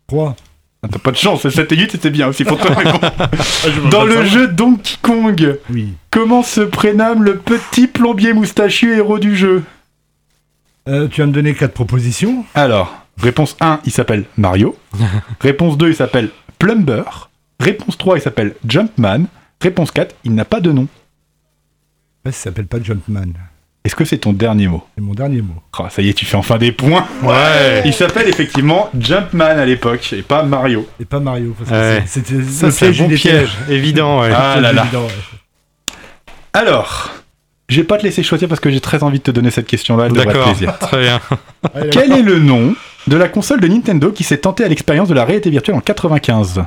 3. Ah, T'as pas de chance, 7 et 8 c'était bien aussi pour toi. <laughs> Dans le jeu Donkey Kong, Oui. comment se prénomme le petit plombier moustachu héros du jeu? Euh, tu vas me donner 4 propositions. Alors, réponse 1, il s'appelle Mario. <laughs> réponse 2, il s'appelle Plumber. Réponse 3, il s'appelle Jumpman. Réponse 4, il n'a pas de nom. Ouais, ça s'appelle pas Jumpman. Est-ce que c'est ton dernier mot C'est mon dernier mot. Oh, Ça y est, tu fais enfin des points. Ouais. Il s'appelle effectivement Jumpman à l'époque et pas Mario. Et pas Mario. Parce que Ouais. c'est- c'était le piège bon. Évident, ouais. <laughs> Ah là là. évident, ouais. Alors, je vais pas te laisser choisir parce que j'ai très envie de te donner cette question-là. D'accord. <laughs> Très bien. Quel est le nom de la console de Nintendo qui s'est tentée à l'expérience de la réalité virtuelle en 95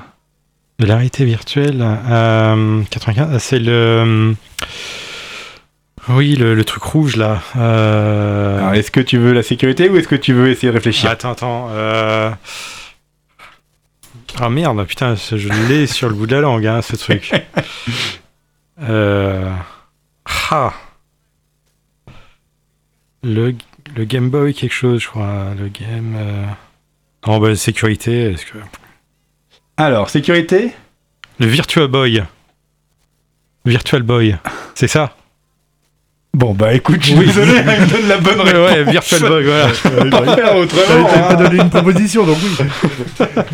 De la réalité virtuelle, euh, 95, ah, c'est le. Oui, le, le truc rouge là. Euh, Alors, Est-ce que tu veux la sécurité ou est-ce que tu veux essayer de réfléchir? Attends, attends. Euh... Ah merde, putain, je l'ai sur le bout de la langue, hein, ce truc. <laughs> euh... Ah. Le, le Game Boy, quelque chose, je crois. Le Game. Euh... Non, bah, sécurité, est-ce que. Alors, sécurité? Le Virtual Boy. Virtual Boy. C'est ça? Bon, bah écoute, je suis Oui. désolé, il me donne la bonne réponse. ouais, Virtual Boy, voilà. <laughs> Pas faire autrement. pas hein. donné une proposition, donc oui.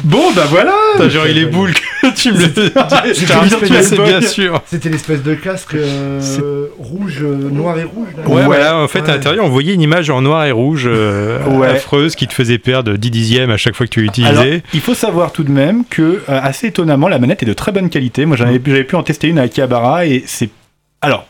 Bon, bah voilà Putain, genre, il est boule que <laughs> tu me c'est Boy. bien sûr. C'était l'espèce de casque euh, rouge, euh, noir et rouge. là. Ouais, Ouais, voilà, en fait, ouais. à l'intérieur, on voyait une image en noir et rouge euh, Ouais. affreuse qui te faisait perdre 10 dixièmes à chaque fois que tu Alors, l'utilisais. il faut savoir tout de même que, euh, assez étonnamment, la manette est de très bonne qualité. Moi, j'avais pu en tester une à Akihabara et c'est. Alors,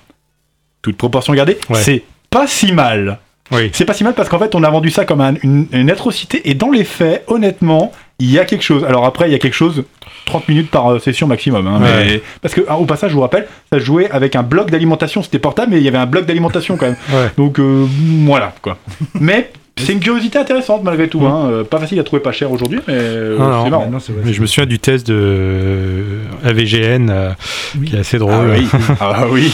toute proportion gardée, Ouais. c'est pas si mal. Oui. C'est pas si mal parce qu'en fait, on a vendu ça comme un- une, une atrocité et dans les faits, honnêtement, il y a quelque chose. Alors après, il y a quelque chose. 30 minutes par euh, session maximum. hein, Ouais. mais- Parce que, ah, au passage, je vous rappelle, ça jouait avec un bloc d'alimentation. C'était portable, mais il y avait un bloc d'alimentation quand même. Ouais. Donc, euh, voilà, quoi. <laughs> mais C'est une curiosité intéressante malgré tout. Hein. Euh, Pas facile à trouver pas cher aujourd'hui, mais euh, Non, non, c'est marrant. Non, c'est vrai, Mais je me souviens du test de euh, AVGN euh, Oui. qui est assez Ah drôle. oui. <laughs> ah oui.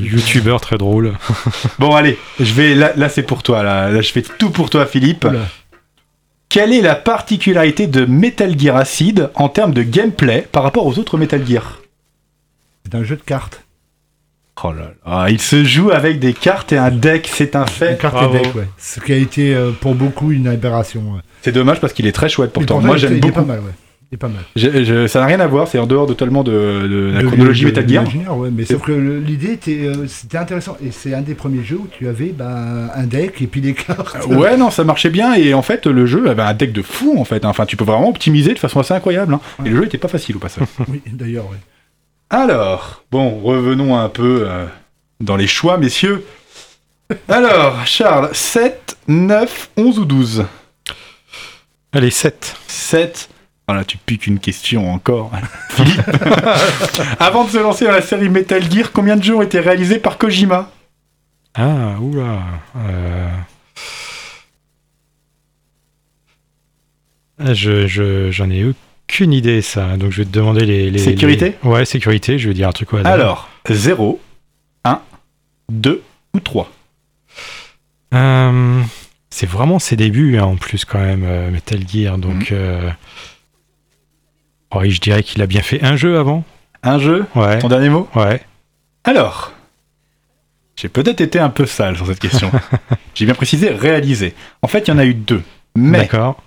Youtubeur très drôle. <laughs> Bon allez, je vais là, là c'est pour toi là. Là je fais tout pour toi Philippe. Oula. Quelle est la particularité de Metal Gear Acid en termes de gameplay par rapport aux autres Metal Gear? C'est un jeu de cartes. Oh là là, Ah, il se joue avec des cartes et un deck, c'est un Une fait. carte bravo. et deck, ouais. Ce qui a été euh, pour beaucoup une aberration. ouais. C'est dommage parce qu'il est très chouette pourtant. Moi il est- j'aime il est beaucoup. pas mal, ouais. Il est pas mal. Je- je- ça n'a rien à voir, c'est en dehors de totalement de, de la De- chronologie de- Metal de Gear. ouais, mais C'est- sauf que le- l'idée était, euh, c'était intéressant. Et c'est un des premiers jeux où tu avais bah, un deck et puis des cartes. Ouais, non, ça marchait bien et en fait le jeu avait un deck de fou en fait. Enfin, tu peux vraiment optimiser de façon assez incroyable. hein. Et le jeu était pas facile au passage. Oui, d'ailleurs, ouais. Alors, bon, revenons un peu euh, dans les choix, messieurs. Alors, Charles, 7, 9, 11 ou 12 Allez, 7. 7. Voilà, tu piques une question encore. Philippe. <laughs> Avant de se lancer dans la série Metal Gear, combien de jeux ont été réalisés par Kojima? Ah, oula. Euh... Ah, Je, je, j'en ai aucune idée, ça. Donc je vais te demander les. les Sécurité les- Ouais, sécurité, je vais dire un truc. Alors, 0, 1, 2 ou 3 Euh, c'est vraiment ses débuts, hein, en plus, quand même, euh, Metal Gear. Mhm. Donc. euh, oh, oui, je dirais qu'il a bien fait un jeu avant. Un jeu Ouais. Ton dernier mot? Ouais. Alors, j'ai peut-être été un peu sale sur cette question. <laughs> j'ai bien précisé réalisé. En fait, il y en a eu deux. Mais D'accord.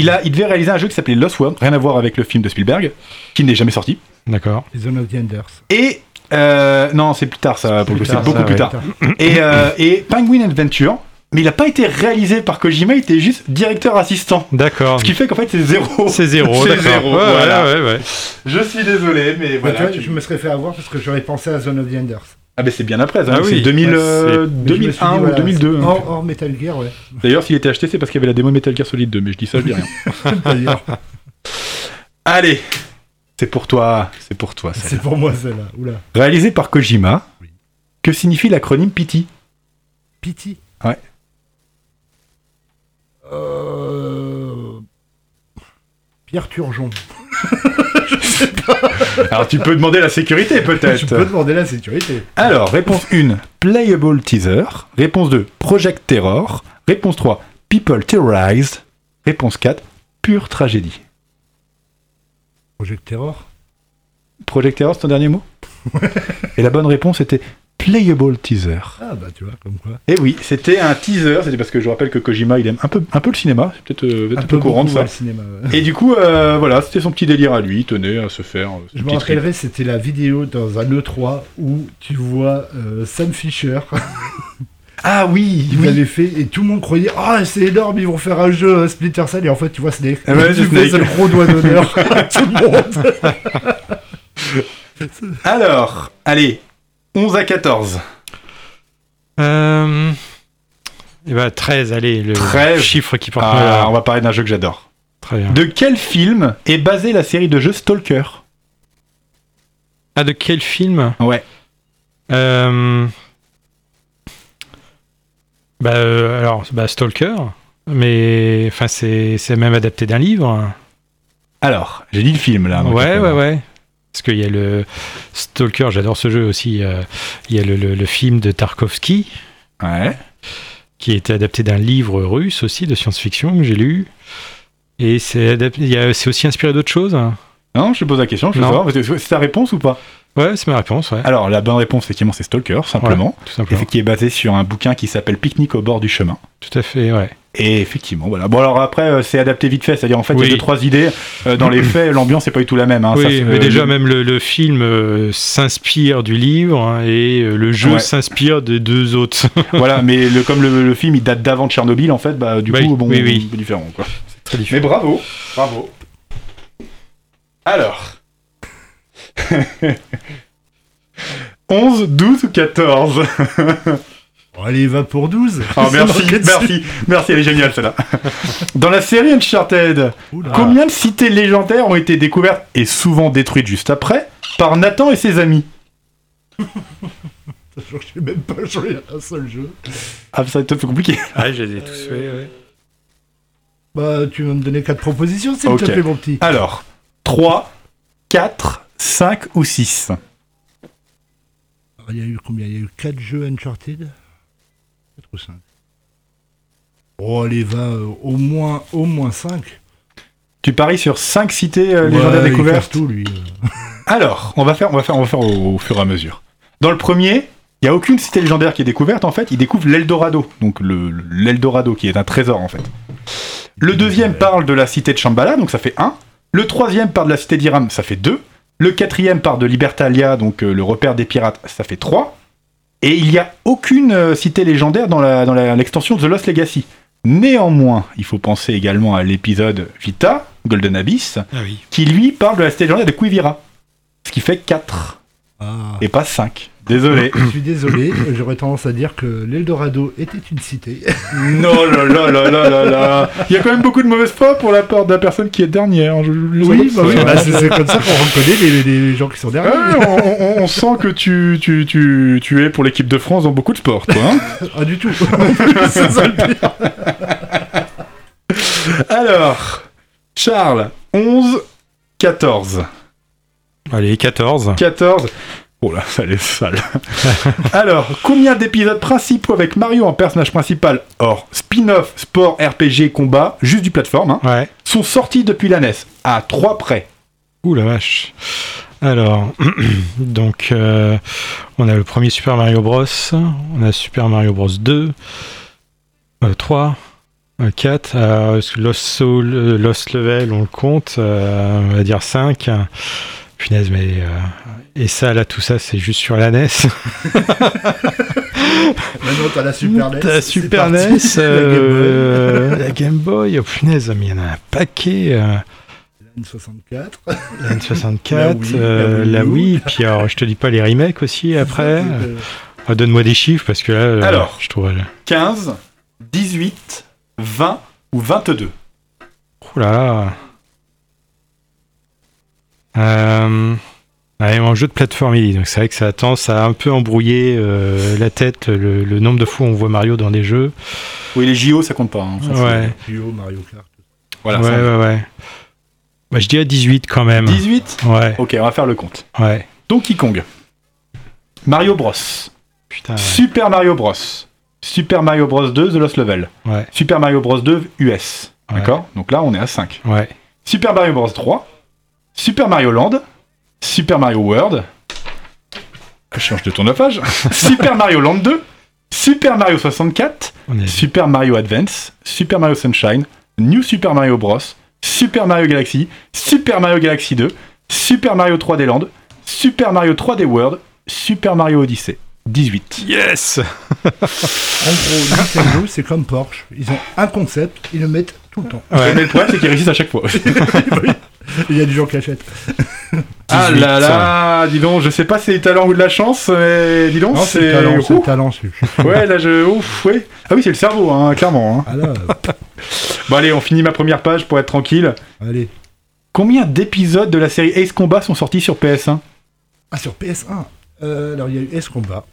Il, a, il devait réaliser un jeu qui s'appelait Lost World, rien à voir avec le film de Spielberg, qui n'est jamais sorti. D'accord. Les Zone of the Enders. Et euh, non, c'est plus tard ça, pour le coup, c'est beaucoup ça, plus ouais. tard. Et, euh, et Penguin Adventure, mais il n'a pas été réalisé par Kojima, il était juste directeur assistant. D'accord. Ce qui fait qu'en fait c'est zéro. C'est zéro, <laughs> C'est d'accord. zéro, Ouais, voilà. ouais, ouais, ouais. Je suis désolé, mais Bah, tu voilà. vois, tu- Je me serais fait avoir parce que j'aurais pensé à Zone of the Enders. Ah ben c'est bien après, Ah c'est oui, 2000, ouais, euh, 2001 dit, ou voilà, 2002. hein. Hors, hors Metal Gear, ouais. D'ailleurs, s'il était acheté, c'est parce qu'il y avait la démo Metal Gear Solid 2, mais je dis ça, je dis rien. <laughs> D'ailleurs, Allez, c'est pour toi, c'est pour toi. c'est pour moi celle-là. Oula. Réalisé par Kojima, Oui. que signifie l'acronyme PT Pity. Ouais. Euh... Pierre Turgeon. <laughs> Alors tu peux demander la sécurité Je peux peut-être. demander la sécurité. Alors, réponse 1, Playable Teaser. Réponse 2, Project Terror. Réponse 3, People Terrorized. Réponse 4, Pure Tragédie. Project Terror? Project Terror, c'est ton dernier mot? Et la bonne réponse était Playable Teaser. Ah bah tu vois, comme quoi. Et oui, c'était un teaser, c'était parce que je rappelle que Kojima, il aime un peu, un peu le cinéma, c'est peut-être euh, un peu courant de ça. ouais, le cinéma. ouais. Et du coup, euh, voilà, c'était son petit délire à lui, il tenait à se faire. euh, Je me rappellerai, c'était la vidéo dans un E3 où tu vois euh, Sam Fisher. <laughs> Ah oui, Il oui. l'avait fait et tout le monde croyait Ah, c'est énorme, ils vont faire un jeu Splinter Cell. Et en fait, tu vois Snake. Ah ouais, c'est le gros doigt d'honneur <laughs> tout le monde. <laughs> Alors, allez, 11 à 14. Euh... Eh ben, 13, allez, le 13. chiffre qui porte Ah, on va parler d'un jeu que j'adore. Très bien. De quel film est basée la série de jeux Stalker? Ah, de quel film? Ouais. Euh, Bah, euh, alors, bah, Stalker, mais enfin, c'est c'est même adapté d'un livre. Alors, j'ai dit le film là. ouais, ouais, ouais. Parce qu'il y a le Stalker, j'adore ce jeu aussi. euh, Il y a le, le- le film de Tarkovsky, Ouais. qui a été adapté d'un livre russe aussi de science-fiction que j'ai lu. Et c'est aussi inspiré d'autres choses. Non, je te pose la question, je veux savoir, c'est ta réponse ou pas? Ouais, c'est ma réponse, ouais. Alors, la bonne réponse, effectivement, c'est Stalker, simplement. Tout simplement. Et qui est basé sur un bouquin qui s'appelle Pique-nique au bord du chemin. Tout à fait, ouais. Et effectivement, voilà. Bon, alors après, euh, c'est adapté vite fait, c'est-à-dire en fait, il y a deux, trois idées. Euh, dans les <clears throat> faits, l'ambiance n'est pas du tout la même. hein. oui, Ça, c'est, mais euh, déjà, le- même le, le film euh, s'inspire du livre hein, et le jeu Ouais. s'inspire des deux autres. <laughs> voilà, mais le, comme le, le film il date d'avant de Tchernobyl, en fait, bah, du coup, bon, oui, peu différent. Quoi. Très Mais bravo, bravo. Alors. <laughs> 11, 12 ou 14 <laughs> Bon, allez, va pour 12. Oh, <laughs> C'est merci, merci, merci, elle est géniale celle-là. <laughs> Dans la série Uncharted, Oula. combien de cités légendaires ont été découvertes et souvent détruites juste après par Nathan et ses amis? <laughs> Je sais même pas joué à un seul jeu. Ah, ça va être un peu compliqué. Ah, je les ai tous faits, ouais. Bah, tu vas me donner quatre propositions, s'il te plaît, mon petit. Alors, 3, 4, 5 ou 6 Alors, Il y a eu combien? Il y a eu 4 jeux Uncharted? 4 ou 5 Oh, allez, va, euh, au moins, au moins 5. Tu paries sur 5 cités euh, légendaires découvertes tout, lui. <laughs> Alors, on va faire, on va faire, on va faire au, au fur et à mesure. Dans le premier, il n'y a aucune cité légendaire qui est découverte. En fait, il découvre l'Eldorado. Donc le- le- l'Eldorado, qui est un trésor, en fait. Le deuxième parle de la cité de Shambhala, donc ça fait 1. Le troisième parle de la cité d'Iram, ça fait 2. Le quatrième parle de Libertalia, donc euh, le repère des pirates, ça fait 3. Et il n'y a aucune euh, cité légendaire dans la- dans la- l'extension The Lost Legacy. Néanmoins, il faut penser également à l'épisode Vita, Golden Abyss, Ah oui. qui lui parle de la cité légendaire de Quivira. Ce qui fait 4 Ah. et pas 5. Désolé. Je suis désolé, j'aurais tendance à dire que l'Eldorado était une cité. <laughs> non, là, là, là, là, là, là. Il y a quand même beaucoup de mauvaise foi pour la part de la personne qui est dernière. Je- je- Oui, bah oui, bah, c'est comme ça qu'on reconnaît les, les gens qui sont Ouais, derrière. on, on- on sent que tu, tu, tu, tu es pour l'équipe de France dans beaucoup de sports, toi. hein. <laughs> Ah, du tout. <laughs> C'est ça le pire. Alors, Charles, 11, 14. Allez, 14. 14. Oh là, ça est sale. <laughs> Alors, combien d'épisodes principaux avec Mario en personnage principal, hors spin-off, sport, RPG, combat, juste du plateforme, hein, Ouais. sont sortis depuis la NES À 3 près. Ouh la vache. Alors, <clears throat> donc, euh, on a le premier Super Mario Bros. On a Super Mario Bros 2, euh, 3, euh, 4. euh, est-ce que Lost Soul, euh, Lost Level, on le compte. euh, on va dire 5. Punaise, mais. Et ça, là, tout ça, c'est juste sur la NES. <laughs> Maintenant, t'as la Super NES. T'as c'est Super. NES, <laughs> La Game Boy. euh, la Game Boy. Oh punaise, mais il y en a un paquet. euh, La N64. la N64, <laughs> La Wii, euh, la Wii la. Wii, puis alors je te dis pas les remakes aussi après. Euh, Ah, Donne-moi des chiffres parce que là, euh, Alors. je trouve. euh, 15, 18, 20 ou 22. Oh là là. Euh, ouais, en jeu de plateforme, il dit, donc c'est vrai que ça a tendance à un peu embrouiller euh, la tête le, le nombre de fois où on voit Mario dans des jeux. Oui, les JO, ça compte pas. hein. Ouais, Mario, Mario Kart. Voilà, ouais, ça, ouais, ouais. Bah, je dirais 18 quand même. 18 Ouais, Ok, on va faire le compte. ouais. Donkey Kong. Mario Bros. Putain, ouais. Super Mario Bros. Super Mario Bros 2 The Lost Level. Ouais, Super Mario Bros 2 US. Ouais. D'accord? Donc là, on est à 5. ouais. Super Mario Bros 3. Super Mario Land. Super Mario World. Je change de. Super Mario Land 2. Super Mario 64. On est... Super Mario Advance. Super Mario Sunshine. New Super Mario Bros. Super Mario Galaxy. Super Mario Galaxy 2. Super Mario 3D Land. Super Mario 3D World. Super Mario Odyssey. 18. Yes En gros, Nintendo, c'est comme Porsche. Ils ont un concept, ils le mettent tout le temps. Ouais. Mais le problème, c'est qu'ils réussissent à chaque fois. Il y a des gens qui achètent. Ah là là, dis donc, je sais pas si c'est du talent ou de la chance, mais dis donc, Non, c'est c'est. le talent, c'est talent. c'est- <laughs> Ouais, là, je. Ouf, ouais. Ah oui, c'est le cerveau, hein, clairement. hein. Ah là, <laughs> Bon, allez, on finit ma première page pour être tranquille. allez. Combien d'épisodes de la série Ace Combat sont sortis sur PS1 Ah, sur PS1. Euh, alors, il y a eu S Combat.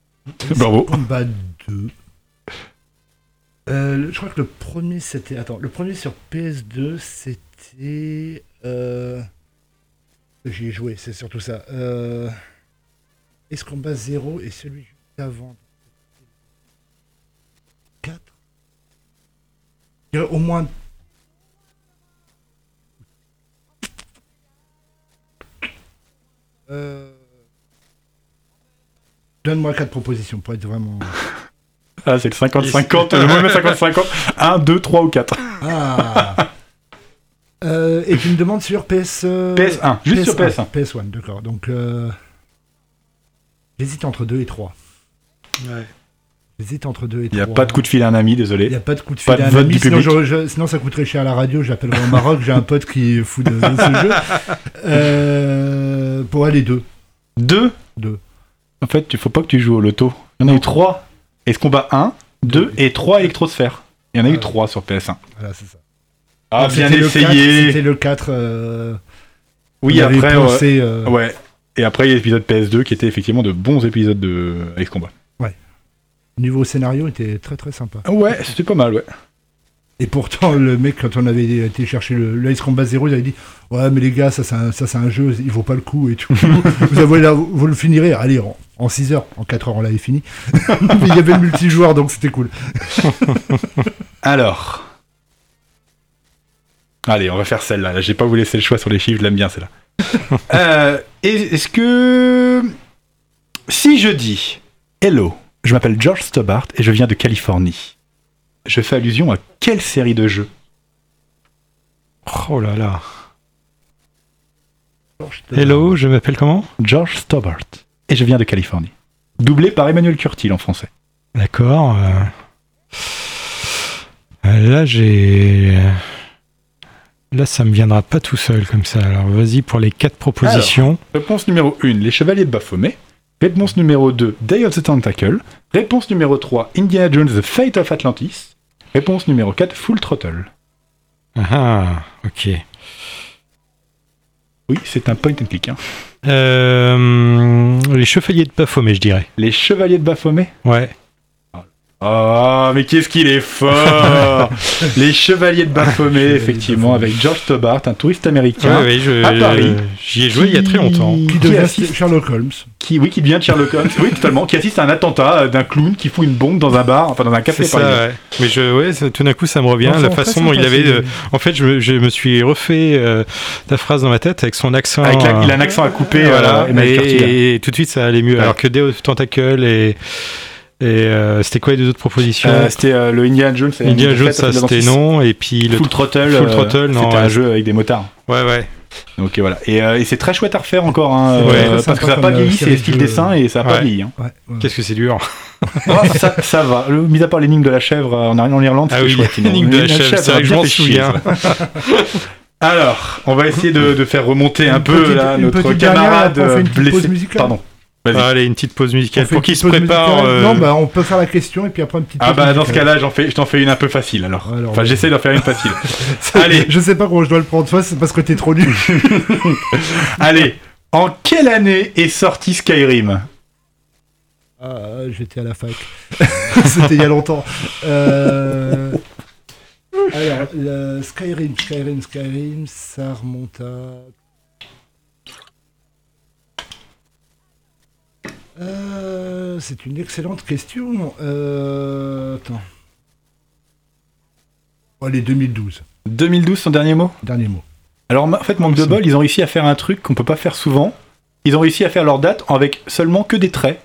<laughs> Bravo. Combat 2. Euh, le- je crois que le premier, c'était. Attends, le premier sur PS2, c'était. Euh... J'y ai joué, c'est surtout ça. Euh... S Combat 0 et celui juste avant. 4 Au moins. Euh... Donne-moi quatre propositions pour être vraiment. Ah, c'est le 50-50, le même 50-50. 1, 2, 3 ou 4. Ah Euh, Et tu me demandes sur PS. euh, PS1, juste sur PS1. PS1, d'accord. Donc. Euh... J'hésite entre 2 et 3. Ouais. J'hésite entre 2 et 3. Il n'y a pas de coup de fil à un ami, Il désolé. n'y a pas de coup de fil à un vote ami, du sinon, public. j'aurais- je- sinon ça coûterait cher à la radio. J'appellerai au Maroc. J'ai un pote qui est fou de, de ce jeu. <laughs> Euh, pour aller 2. 2 Deux. En fait, il faut pas que tu joues au loto. Il y en a eu 3. Ace Combat 1, 2 et 3 électrosphères. Il y en a eu Ah. 3 sur PS1. Voilà, c'est ça. Ah, bien c'était le 4, essayé C'était le 4. euh, Oui, après, ouais. pensé, euh, ouais. Et après, il y a l'épisode PS2 qui était effectivement de bons épisodes de Ace Combat. Niveau scénario, était très très sympa. Ouais, c'était pas mal, ouais. Et pourtant, le mec, quand on avait été chercher le, le Ice Combat Zero, il avait dit Ouais, mais les gars, ça c'est un, ça, un jeu, il vaut pas le coup et tout. <laughs> vous, avez, là, vous le finirez, allez, en, en 6 heures, en 4 heures, on l'avait fini. mais <laughs> il y avait le multijoueur, donc c'était cool. <laughs> Alors. Allez, on va faire celle-là. Là, j'ai pas vous laisser le choix sur les chiffres, je l'aime bien celle-là. <laughs> Euh, et- Est-ce que. Si je dis Hello, je m'appelle George Stobart et je viens de Californie, je fais allusion à quelle série de jeux? Oh là là. Hello, je m'appelle comment? George Stobart et je viens de Californie. Doublé par Emmanuel Curtil en français. D'accord. euh. Euh, Là, j'ai. Là, ça me viendra pas tout seul comme ça. Alors, vas-y pour les quatre propositions. Réponse numéro 1, Les Chevaliers de Baphomet. Réponse numéro 2, Day of the Tentacle. Réponse numéro 3, Indiana Jones The Fate of Atlantis. Réponse numéro 4, Full Throttle. Ah, ah, ok. Oui, c'est un point and click. hein. Euh, les chevaliers de Baphomet, je dirais. Les Chevaliers de Baphomet? Ouais. Ah, mais qu'est-ce qu'il est fort <laughs> Les Chevaliers de Baphomet, effectivement, avec George Stobart, un touriste américain. Ouais, je- à Paris. J'y ai joué il y a très longtemps. Qui Qui devient assiste, Sherlock Holmes. qui, oui, qui devient Sherlock Holmes. Oui, totalement. Qui assiste à un attentat euh, d'un clown qui fout une bombe dans un bar, enfin dans un café ça, ouais. Mais je, ouais, ça- tout d'un coup, ça me revient. Enfin, la façon dont il avait. euh, en fait, je, me- je me suis refait euh, la phrase dans ma tête avec son accent. Avec la- euh, il a un accent à couper, voilà, euh, et, et tout de suite, ça allait mieux. Ouais. Alors que Day of Tentacle et. Et euh, c'était quoi les deux autres propositions Euh, c'était euh, le Indiana Jones. Indiana The Jones, ça c'était non. Et puis le. Full Throttle. Full euh, Throttle, non, C'était un jeu avec des motards. Ouais, ouais. Donc et voilà. Et, euh, et c'est très chouette à refaire encore, hein, Ouais, euh, parce que ça n'a pas vieilli, c'est de style dessin et ça n'a pas vieilli. hein. Ouais, ouais. Qu'est-ce que c'est dur. <laughs> Ah, ça, ça va. Le- mis à part l'énigme de la chèvre en, en Irlande, Ah c'était oui, chouette. l'énigme de la chèvre, c'est vrai que je a m'en souviens. <laughs> Alors, on va essayer de, faire remonter un peu là, notre camarade blessé. Pardon. Vas-y. Allez, une petite pause musicale pour petite se prépare. euh, Non, bah on peut faire la question et puis après une petite Ah pause bah dans ce cas-là, j'en fais, je t'en fais une un peu facile alors. Alors, enfin, ouais. j'essaie d'en faire une facile. <laughs> Allez. Je sais pas comment je dois le prendre. Soit c'est parce que t'es trop nul. <laughs> Allez, en quelle année est sorti Skyrim? Ah, j'étais à la fac. <laughs> C'était il y a longtemps. Euh, Alors, Skyrim, Skyrim, Skyrim, ça remonte à. Euh, c'est une excellente question. Euh, Attends. Allez, 2012. 2012, son dernier mot? Dernier mot. Alors en fait, manque de bol, ils ont réussi à faire un truc qu'on peut pas faire souvent. Ils ont réussi à faire leur date avec seulement que des traits,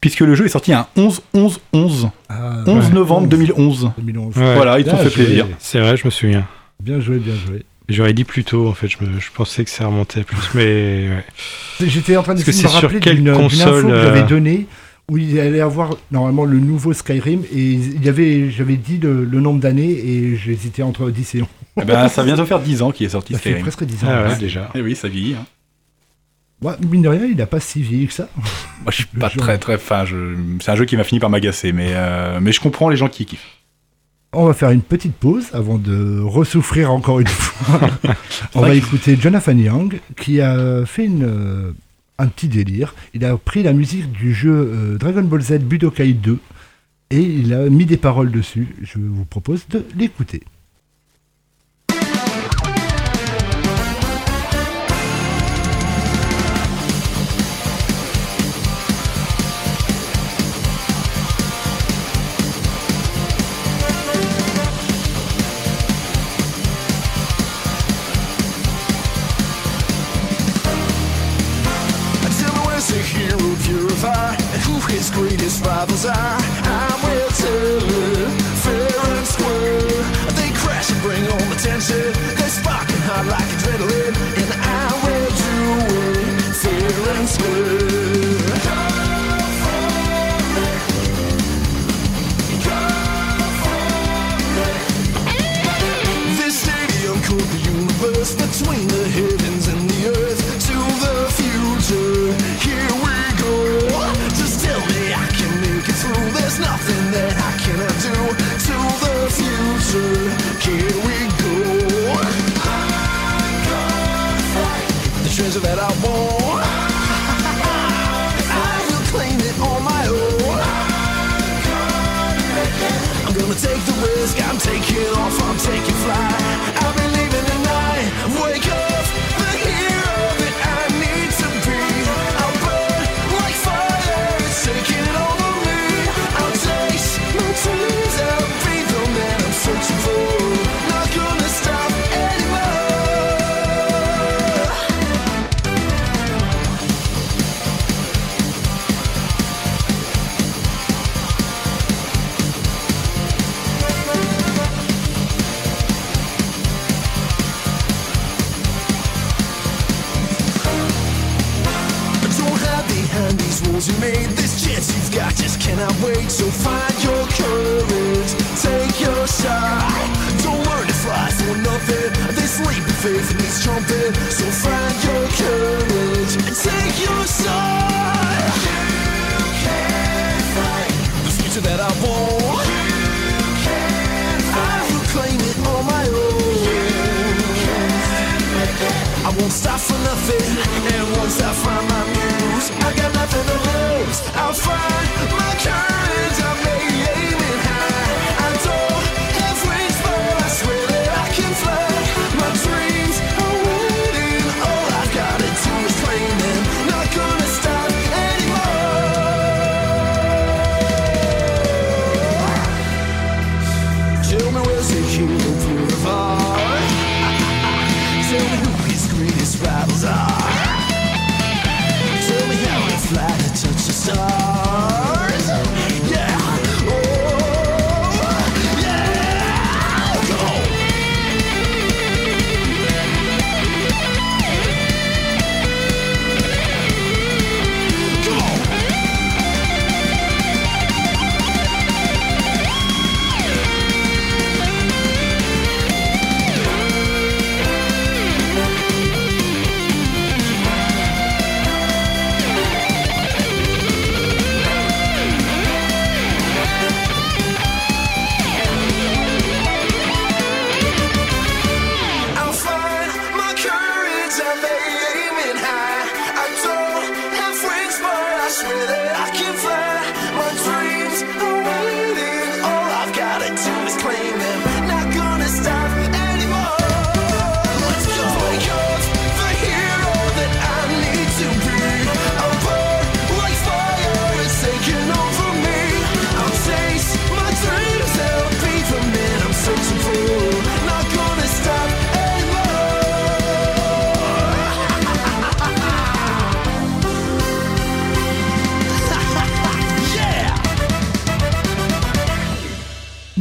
puisque le jeu est sorti un 11 11 11 Ah, 11 ouais, novembre 11, 2011. 2011. Ouais. Voilà, ils t'ont fait joué. plaisir. C'est vrai, je me souviens. Bien joué, bien joué. J'aurais dit plus tôt, en fait. Je, me- je pensais que ça remontait plus, <laughs> mais ouais. J'étais en train de me rappeler d'une info console, que euh, j'avais donnée où il allait avoir normalement le nouveau Skyrim et il y avait j'avais dit le, le nombre d'années et j'hésitais entre 10 et 11. Eh ben, ça va bientôt faire 10 ans qu'il est sorti Ça fait presque 10 ans. Ah ouais, Ouais. déjà. Eh oui, ça vieillit. hein. Ouais, mine de rien, il n'a pas si vieilli que ça. Moi, je suis pas jeu. très très fan. Je... C'est un jeu qui m'a fini par m'agacer, mais, euh, mais je comprends les gens qui kiffent. On va faire une petite pause avant de ressouffrir encore une fois. <laughs> On va écouter Jonathan Young qui a fait une, euh, un petit délire. Il a pris la musique du jeu euh, Dragon Ball Z Budokai 2 et il a mis des paroles dessus. Je vous propose de l'écouter. desire that I want. Courage, I may aim high. I don't have wings, but I swear that I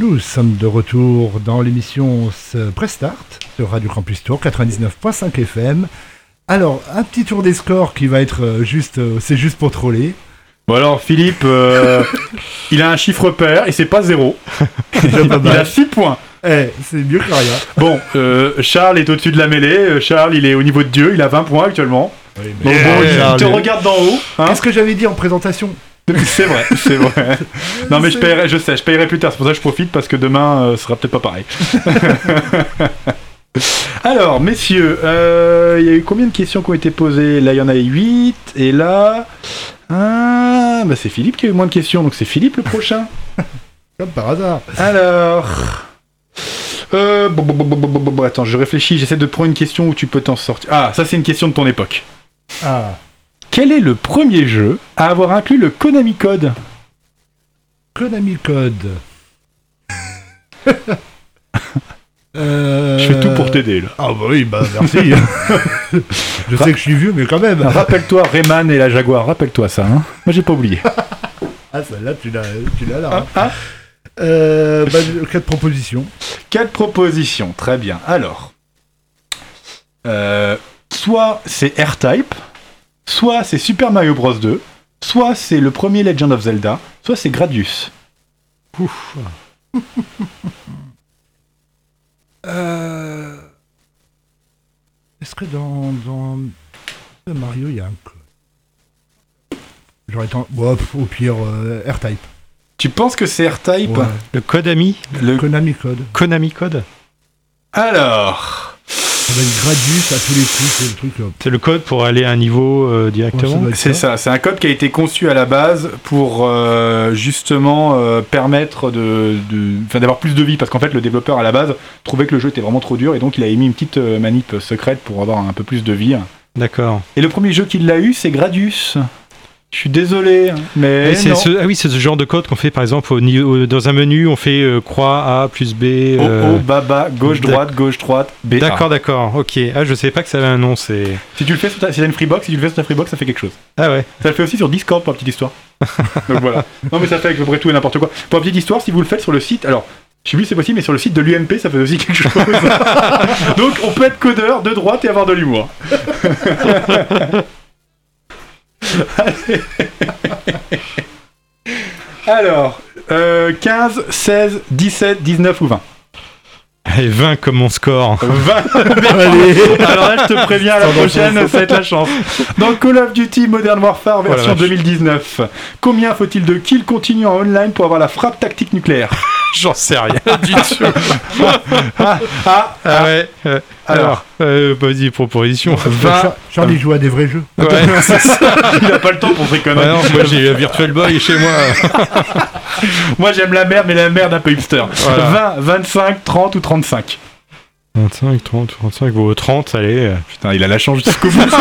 Nous sommes de retour dans l'émission Prestart sur Radio Campus Tour 99.5 FM. Alors, un petit tour des scores qui va être euh, juste, euh, c'est juste pour troller. Bon alors Philippe, euh, <laughs> il a un chiffre pair et c'est pas zéro. <laughs> Il a 6 points. Eh, c'est mieux que rien. Bon, euh, Charles est au-dessus de la mêlée. Charles, il est au niveau de Dieu. Il a 20 points actuellement. Donc bon, il te regarde d'en haut. hein. Qu'est-ce que j'avais dit en présentation <laughs> c'est vrai, c'est vrai. Non mais je paierai, je sais, je paierai plus tard. C'est pour ça que je profite parce que demain euh, ce sera peut-être pas pareil. <laughs> Alors, messieurs, euh, il y a eu combien de questions qui ont été posées? Là, il y en a 8. Et là, ah, bah c'est Philippe qui a eu moins de questions, donc c'est Philippe le prochain. <laughs> Comme par hasard. Alors. Euh, bon, bon, bon, bon, bon, bon, bon, attends, je réfléchis, j'essaie de prendre une question où tu peux t'en sortir. Ah, ça c'est une question de ton époque. Ah, Quel est le premier jeu à avoir inclus le Konami Code Konami Code. <laughs> Euh, Je fais tout pour t'aider là. Ah bah oui, bah merci. <laughs> je sais que je suis vieux, mais quand même. Rappelle-toi Rayman et la Jaguar, rappelle-toi ça. Hein Moi j'ai pas oublié. <laughs> Ah, celle-là, tu l'as, tu l'as là. hein. Ah, Euh, bah, quatre propositions. Quatre propositions, très bien. Alors, euh, soit c'est R-Type, soit c'est Super Mario Bros 2, soit c'est le premier Legend of Zelda, soit c'est Gradius. <laughs> Euh... Est-ce que dans, dans Mario, il y a un code J'aurais tendance... Pff, au pire, euh, R-Type. Tu penses que c'est R-Type? Ouais. Le Konami Le- Konami Code. Konami Code? Alors, Avec Gradius à tous les coups, c'est le truc. C'est le code pour aller à un niveau euh, ça directement C'est ça, c'est un code qui a été conçu à la base pour euh, justement euh, permettre de, de- enfin, d'avoir plus de vie parce qu'en fait le développeur à la base trouvait que le jeu était vraiment trop dur et donc il a émis une petite manip secrète pour avoir un peu plus de vie. D'accord. Et le premier jeu qui l'a eu c'est Gradius. Je suis désolé, mais Ah oui, c'est non. ce, ah oui, c'est ce genre de code qu'on fait par exemple au niveau, dans un menu, on fait euh, croix A plus B. Oh euh, oh, baba, gauche droite, gauche droite, B. D'accord, d'accord, ok. Ah, je savais pas que ça avait un nom, c'est. Si tu le fais sur ta, si une Freebox, si tu le fais sur ta Freebox, ça fait quelque chose. Ah ouais. Ça le fait aussi sur Discord pour la petite histoire. <laughs> Donc voilà. Non mais ça fait à peu près tout et n'importe quoi. Pour la petite histoire, si vous le faites sur le site, alors je sais plus si c'est possible, mais sur le site de l'UMP, ça fait aussi quelque chose. <laughs> Donc on peut être codeur de droite et avoir de l'humour. <laughs> <laughs> Alors, euh, 15, 16, 17, 19 ou 20 <laughs> Allez, 20 comme mon score. <laughs> 20 Alors là, je te préviens, la prochaine, ça va être la chance. Dans Call of Duty Modern Warfare version vache. 2019, combien faut-il de kills continus en online pour avoir la frappe tactique nucléaire? <laughs> J'en sais rien du tout. Ah, ah, Ah ouais. euh, Alors. euh, vas-y, proposition. Char- Charlie joue à des vrais jeux. Ouais, c'est ça. il a pas le temps pour ces Ouais, non, moi j'ai Virtual Boy chez moi. Moi j'aime la merde, mais la merde un peu hipster. Voilà. 20, 25, 30 ou 35 25, 30, 35, bon, 30, allez. euh, Putain, il a la chance jusqu'au bout. <laughs>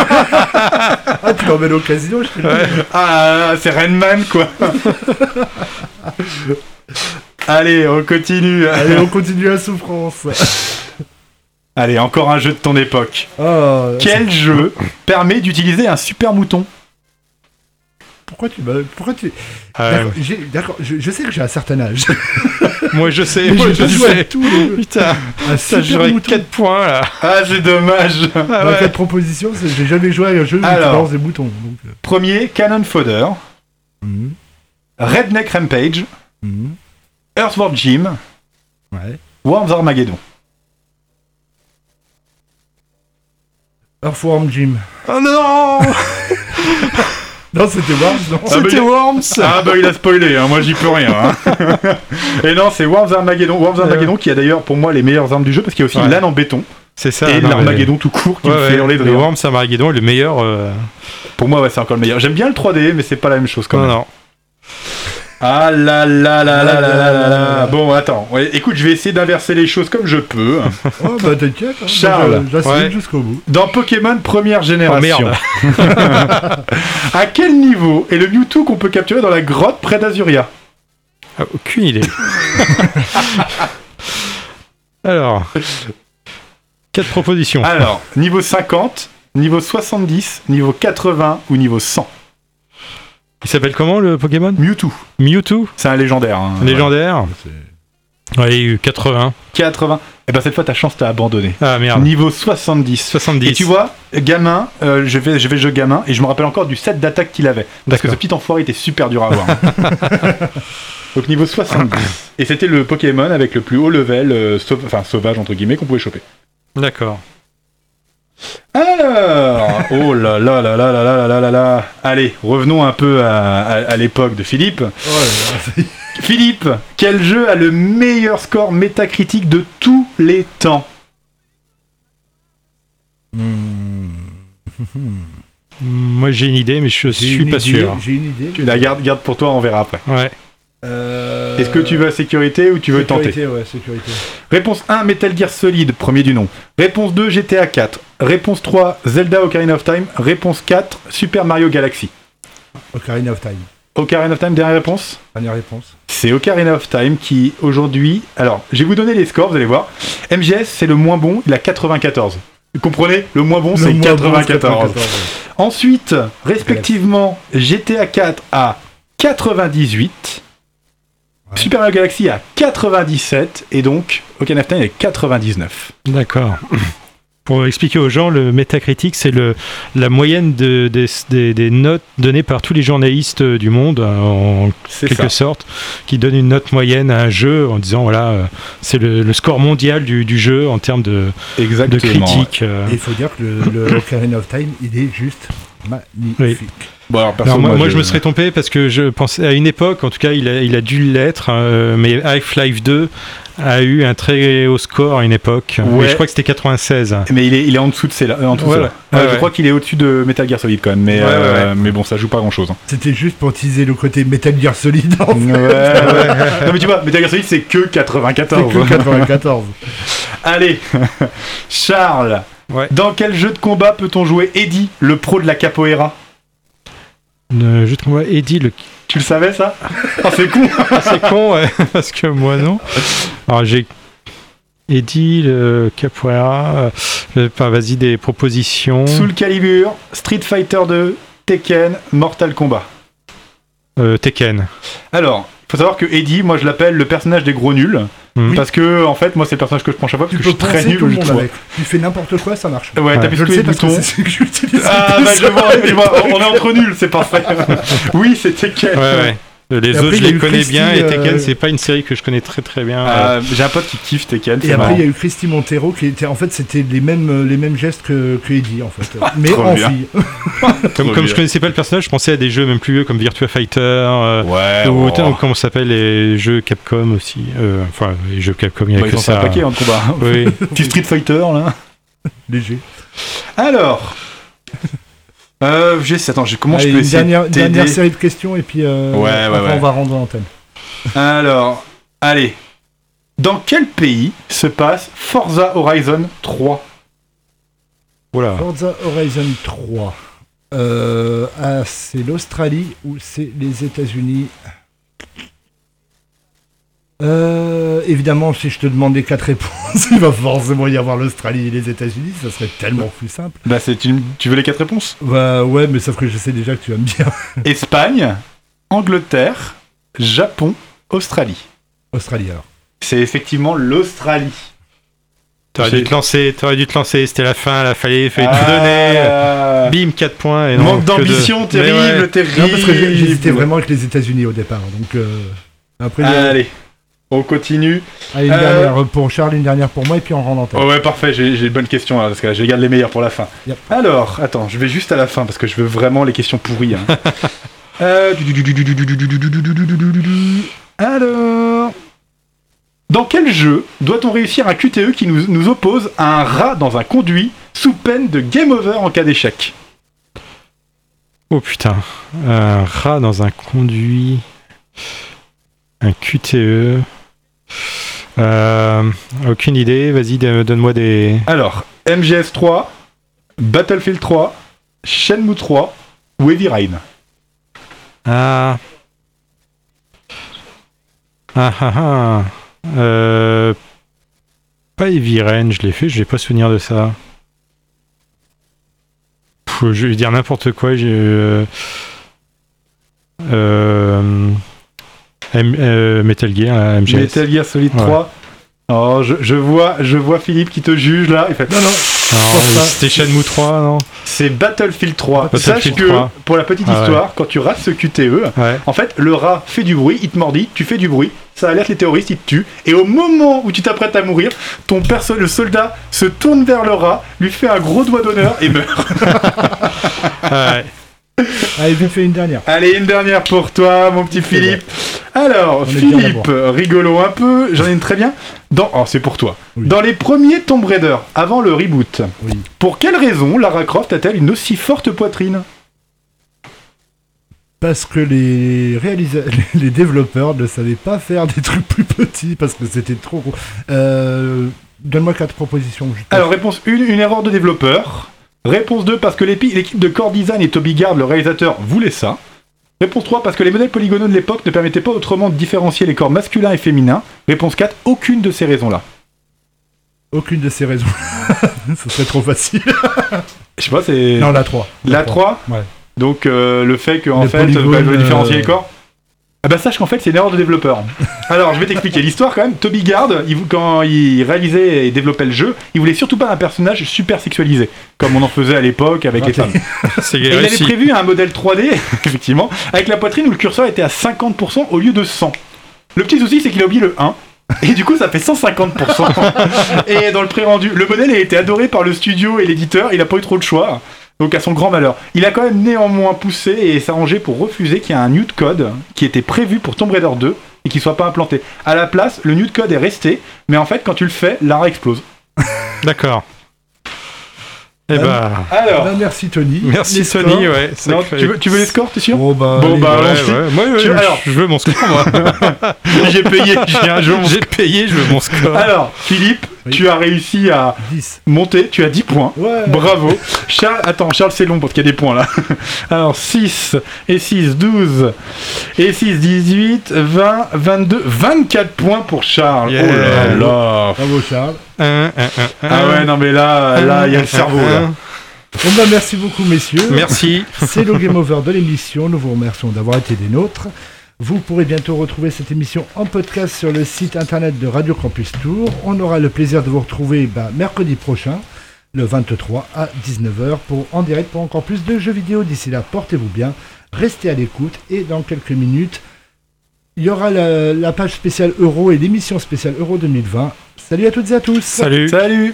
Ah, tu l'emmènes au casino, je sais ah, c'est Rainman quoi. Allez, on continue. Allez, on continue la souffrance. Allez, encore un jeu de ton époque. Oh, Quel jeu permet d'utiliser un super mouton Pourquoi tu m'as- Pourquoi tu. euh, D'accord, j'ai- D'accord, je, je sais que j'ai un certain âge. <laughs> moi je sais, moi je sais. tous les jeux. Putain, Un ça j'aurais mouton. 4 points là. Ah, c'est dommage. Ah Dans ouais. cette proposition, j'ai jamais joué à un jeu où tu Alors. balances des boutons. Donc, euh, Premier, Cannon Fodder, mhm, Redneck Rampage, mhm, Earthworm Jim, ouais. Worms Armageddon. Earthworm Jim. Oh non <laughs> Non, c'était Worms, non Ah, bah, C'était il- Worms Ah bah il a spoilé, hein, moi j'y peux rien. hein. <laughs> Et non, c'est Worms Armageddon. Worms Armageddon qui a d'ailleurs pour moi les meilleures armes du jeu parce qu'il y a aussi Ouais. l'âne en béton C'est ça. et non, l'Armageddon tout court qui Ouais, me fait ouais, hurler de le rire. Worms Armageddon est le meilleur. euh, Pour moi ouais c'est encore le meilleur. J'aime bien le 3D mais c'est pas la même chose quand Non, même. non. Ah là là là là là là là Bon, attends. Ouais, écoute, je vais essayer d'inverser les choses comme je peux. Oh, bah t'inquiète. Charles. j'assume jusqu'au bout. Dans Pokémon première génération, à quel niveau est le Mewtwo qu'on peut capturer dans la grotte près d'Azuria aucune idée. Alors, quatre propositions. Alors, niveau 50, niveau 70, niveau 80 ou niveau 100 il s'appelle comment le Pokémon Mewtwo, Mewtwo c'est un légendaire. hein. Légendaire Ouais, il y a eu 80. 80. Et ben cette fois ta chance t'as abandonné. Ah merde. Niveau 70. 70. Et tu vois, gamin, euh, je vais je vais jeu gamin et je me rappelle encore du set d'attaque qu'il avait. Parce que ce petit enfoiré était super dur à avoir. <laughs> Donc niveau 70. Et c'était le Pokémon avec le plus haut level, euh, enfin sauvage entre guillemets, qu'on pouvait choper. D'accord. Alors, oh là là là là là là là là là là. Allez, revenons un peu à, à- à l'époque de Philippe. Oh là là, c'est- Philippe, quel jeu a le meilleur score métacritique de tous les temps? Moi j'ai une idée, mais je suis une pas idée, sûr. J'ai une idée. Tu la gardes, garde pour toi, on verra après. Ouais. Euh, Est-ce que tu veux à sécurité ou tu veux tenter? sécurité, ouais, sécurité. Réponse 1, Metal Gear Solid, premier du nom. Réponse 2, GTA 4. Réponse 3, Zelda Ocarina of Time. Réponse 4, Super Mario Galaxy. Ocarina of Time. Ocarina of Time, dernière réponse Dernière réponse. C'est Ocarina of Time qui, aujourd'hui... Alors, je vais vous donner les scores, vous allez voir. MGS, c'est le moins bon, il a 94. Vous comprenez? Le moins bon, c'est Le moins bon, 94. Ensuite, respectivement, GTA 4 à 98, Ouais. Super Mario Galaxy à 97, et donc Ocarina of Time est 99. D'accord. Pour expliquer aux gens, le métacritique, c'est le, la moyenne de- des, des- des notes données par tous les journalistes euh, du monde, euh, en quelque ça. sorte, qui donnent une note moyenne à un jeu en disant voilà, euh, c'est le, le score mondial du, du jeu en termes de, de Exactement. critique. euh. Il faut dire que le, le <coughs> Ocarina of Time, il est juste magnifique. Bon, alors, perso, Alors, moi, moi, je me serais trompé parce que je pensais à une époque, en tout cas, il a, il a dû l'être, hein, mais Half-Life 2 a eu un très haut score à une époque. Ouais. Je crois que c'était 96. Mais il est, il est en dessous de ceux-là. euh, en dessous de Voilà. Ouais, Je crois qu'il est au-dessus de Metal Gear Solid quand même. Mais, Ouais, ouais, euh, mais bon, ça joue pas grand-chose. hein. C'était juste pour teaser le côté Metal Gear Solid. en fait. <laughs> non mais tu vois, Metal Gear Solid c'est que C'est 94. que 94. <laughs> Allez, Charles, Ouais. dans quel jeu de combat peut-on jouer Eddie, le pro de la capoeira? Euh, juste moi, Eddie, le... Tu le savais ça? Oh, C'est con Ah, c'est con, ouais, <laughs> parce que moi non. Alors j'ai Eddie, le Capoeira. euh, enfin, vas-y, des propositions. Soul Calibur, Street Fighter 2, Tekken, Mortal Kombat. Euh, Tekken. Alors, il faut savoir que Eddie, moi je l'appelle le personnage des gros nuls. Mhm. Parce que, en fait, moi c'est le personnage que je prends chaque fois parce Tu que je suis très nul tout au le jeu de avec. Tu fais n'importe quoi, ça marche. Ouais, t'appuies Je sur tous les boutons. Ah bah je vois, je vois, on est entre nuls, c'est parfait. <laughs> oui, c'est Tekken. Ouais, ouais. Euh, Les autres, je les connais Christy, bien. Et euh, Tekken, c'est pas une série que je connais très très bien. Euh, J'ai un pote qui kiffe Tekken, Et après, il y a eu Christy Montero qui était. En fait, c'était les mêmes, les mêmes gestes que, que Eddie, en fait. <laughs> Mais en bien. fille. <laughs> comme comme je connaissais pas le personnage, je pensais à des jeux même plus vieux comme Virtua Fighter. euh, Ouais, ou oh. comment ça s'appelle les jeux Capcom aussi. Euh, enfin, les jeux Capcom, il y a Bah, que ils ça. un paquet hein, de combat. Oui. <laughs> Petit Street Fighter là. Léger. Alors. Euh, j'ai- attends, j'ai- comment Allez, je peux essayer dernière, de dernière série de questions et puis euh, Ouais, ouais, après, ouais. on va rendre l'antenne. Alors, allez. Dans quel pays se passe Forza Horizon 3 Voilà. Forza Horizon 3. Euh, ah, c'est l'Australie ou c'est les États-Unis? Euh, évidemment, si je te demande les quatre réponses, <laughs> il va forcément y avoir l'Australie et les États-Unis. Ça serait tellement plus simple. Bah, c'est une... tu veux les quatre réponses? Bah ouais, mais sauf que je sais déjà que tu vas me dire Espagne, Angleterre, Japon, Australie. Australie alors. C'est effectivement l'Australie. T'aurais dû te lancer, t'aurais dû te lancer, c'était la fin, il fallait, fallait tout Ah, donner. Bim, 4 points. Et non, Manque d'ambition terrible, ouais. terrible. Non, parce que j'hésitais vraiment avec les États-Unis au départ. Donc euh, après, Allez, on continue. Allez, une dernière pour Charles, une dernière pour moi, et puis on rentre en tête. Oh ouais, parfait, j'ai une bonne question, là, parce que là, je garde les meilleures pour la fin. Alors, attends, je vais juste à la fin, parce que je veux vraiment les questions pourries. Alors... Dans quel jeu doit-on réussir un QTE qui nous, nous, oppose à un rat dans un conduit, sous peine de game over en cas d'échec Oh putain, un rat dans un conduit... Un QTE... Euh, aucune idée, vas-y, donne-moi des. Alors, MGS 3, Battlefield 3, Shenmue 3 ou Heavy Rain Ah. Ah ah ah. Euh, Pas Heavy Rain, je l'ai fait, je n'ai pas souvenir de ça. Pff, je vais dire n'importe quoi. j'ai, Euh, euh, M- euh, Metal Gear, MGS. Metal Gear Solid Ouais. 3. Oh, je, je vois, je vois Philippe qui te juge là. Il fait, Non, non. C'était Shenmue 3, non C'est Battlefield 3. Battlefield Sache que, 3. pour la petite Ah ouais. histoire, quand tu rates ce QTE, Ouais. en fait, le rat fait du bruit, il te mordit, tu fais du bruit, ça alerte les terroristes, il te tue, et au moment où tu t'apprêtes à mourir, ton perso, le soldat se tourne vers le rat, lui fait un gros doigt d'honneur et meurt. <laughs> Ouais. <laughs> allez, vite fait une dernière. Allez, une dernière pour toi, mon petit Philippe. Alors, On Philippe, rigolo un peu, j'en ai une très bien. Dans, oh, c'est pour toi. Oui. Dans les premiers Tomb Raider, avant le reboot, Oui. pour quelle raison Lara Croft a-t-elle une aussi forte poitrine? Parce que les réalisa- <laughs> les développeurs ne savaient pas faire des trucs plus petits parce que c'était trop gros. Euh, Donne-moi quatre propositions. Alors, réponse 1, une erreur de développeur. Réponse 2, parce que l'équipe de Core Design et Toby Gard, le réalisateur, voulait ça. Réponse 3, parce que les modèles polygonaux de l'époque ne permettaient pas autrement de différencier les corps masculins et féminins. Réponse 4, aucune de ces raisons-là. Aucune de ces raisons. <laughs> Ce serait trop facile. Je sais pas, c'est. non, la 3. La 3 Ouais. Donc euh, le fait qu'en Le fait, bah, je veux différencier euh, les corps. Ah bah sache qu'en fait c'est une erreur de développeur. <laughs> Alors je vais t'expliquer l'histoire quand même. Toby Gard, il, quand il réalisait et développait le jeu, il voulait surtout pas un personnage super sexualisé, comme on en faisait à l'époque avec les Ok. femmes. C'est il avait prévu un modèle 3D, <laughs> effectivement, avec la poitrine où le curseur était à 50% au lieu de 100. Le petit souci c'est qu'il a oublié le 1. Et du coup, ça fait 150%. <laughs> et dans le pré-rendu, le modèle a été adoré par le studio et l'éditeur. Il a pas eu trop de choix. Donc à son grand malheur. Il a quand même néanmoins poussé et s'arrangé pour refuser qu'il y ait un nude code qui était prévu pour Tomb Raider 2 et qui soit pas implanté. À la place, le nude code est resté, mais en fait quand tu le fais, Lara explose. <laughs> D'accord. Eh bah, Alors, Bah, merci Tony. merci Les Sony, scores. ouais. non, tu, veux, tu veux les scores, t'es sûr Bon bah, Bon, bah, Ouais. Moi, ouais, Tu- je- alors- je veux mon score, moi. <laughs> <laughs> J'ai payé, un J'ai payé, je veux mon score. Alors, Philippe, Oui. tu as réussi à 10. monter, tu as 10 points. Ouais. Bravo. Charles, attends, Charles, c'est long parce qu'il y a des points là. <laughs> Alors, 6 et 6, 12. Et 6, 18, 20, 22, 24 points pour Charles. Yeah. Oh là là. Bravo Charles. Un, un, un, Ah ouais, non mais là, là, il y a le cerveau là. Bon bah merci beaucoup messieurs. Merci. C'est le game over de l'émission. Nous vous remercions d'avoir été des nôtres. Vous pourrez bientôt retrouver cette émission en podcast sur le site internet de Radio Campus Tour. On aura le plaisir de vous retrouver bah, mercredi prochain, le 23 à 19h, pour, en direct pour encore plus de jeux vidéo. D'ici là, portez-vous bien, restez à l'écoute et dans quelques minutes, il y aura la, la page spéciale Euro et l'émission spéciale Euro 2020. Salut à toutes et à tous Salut. Salut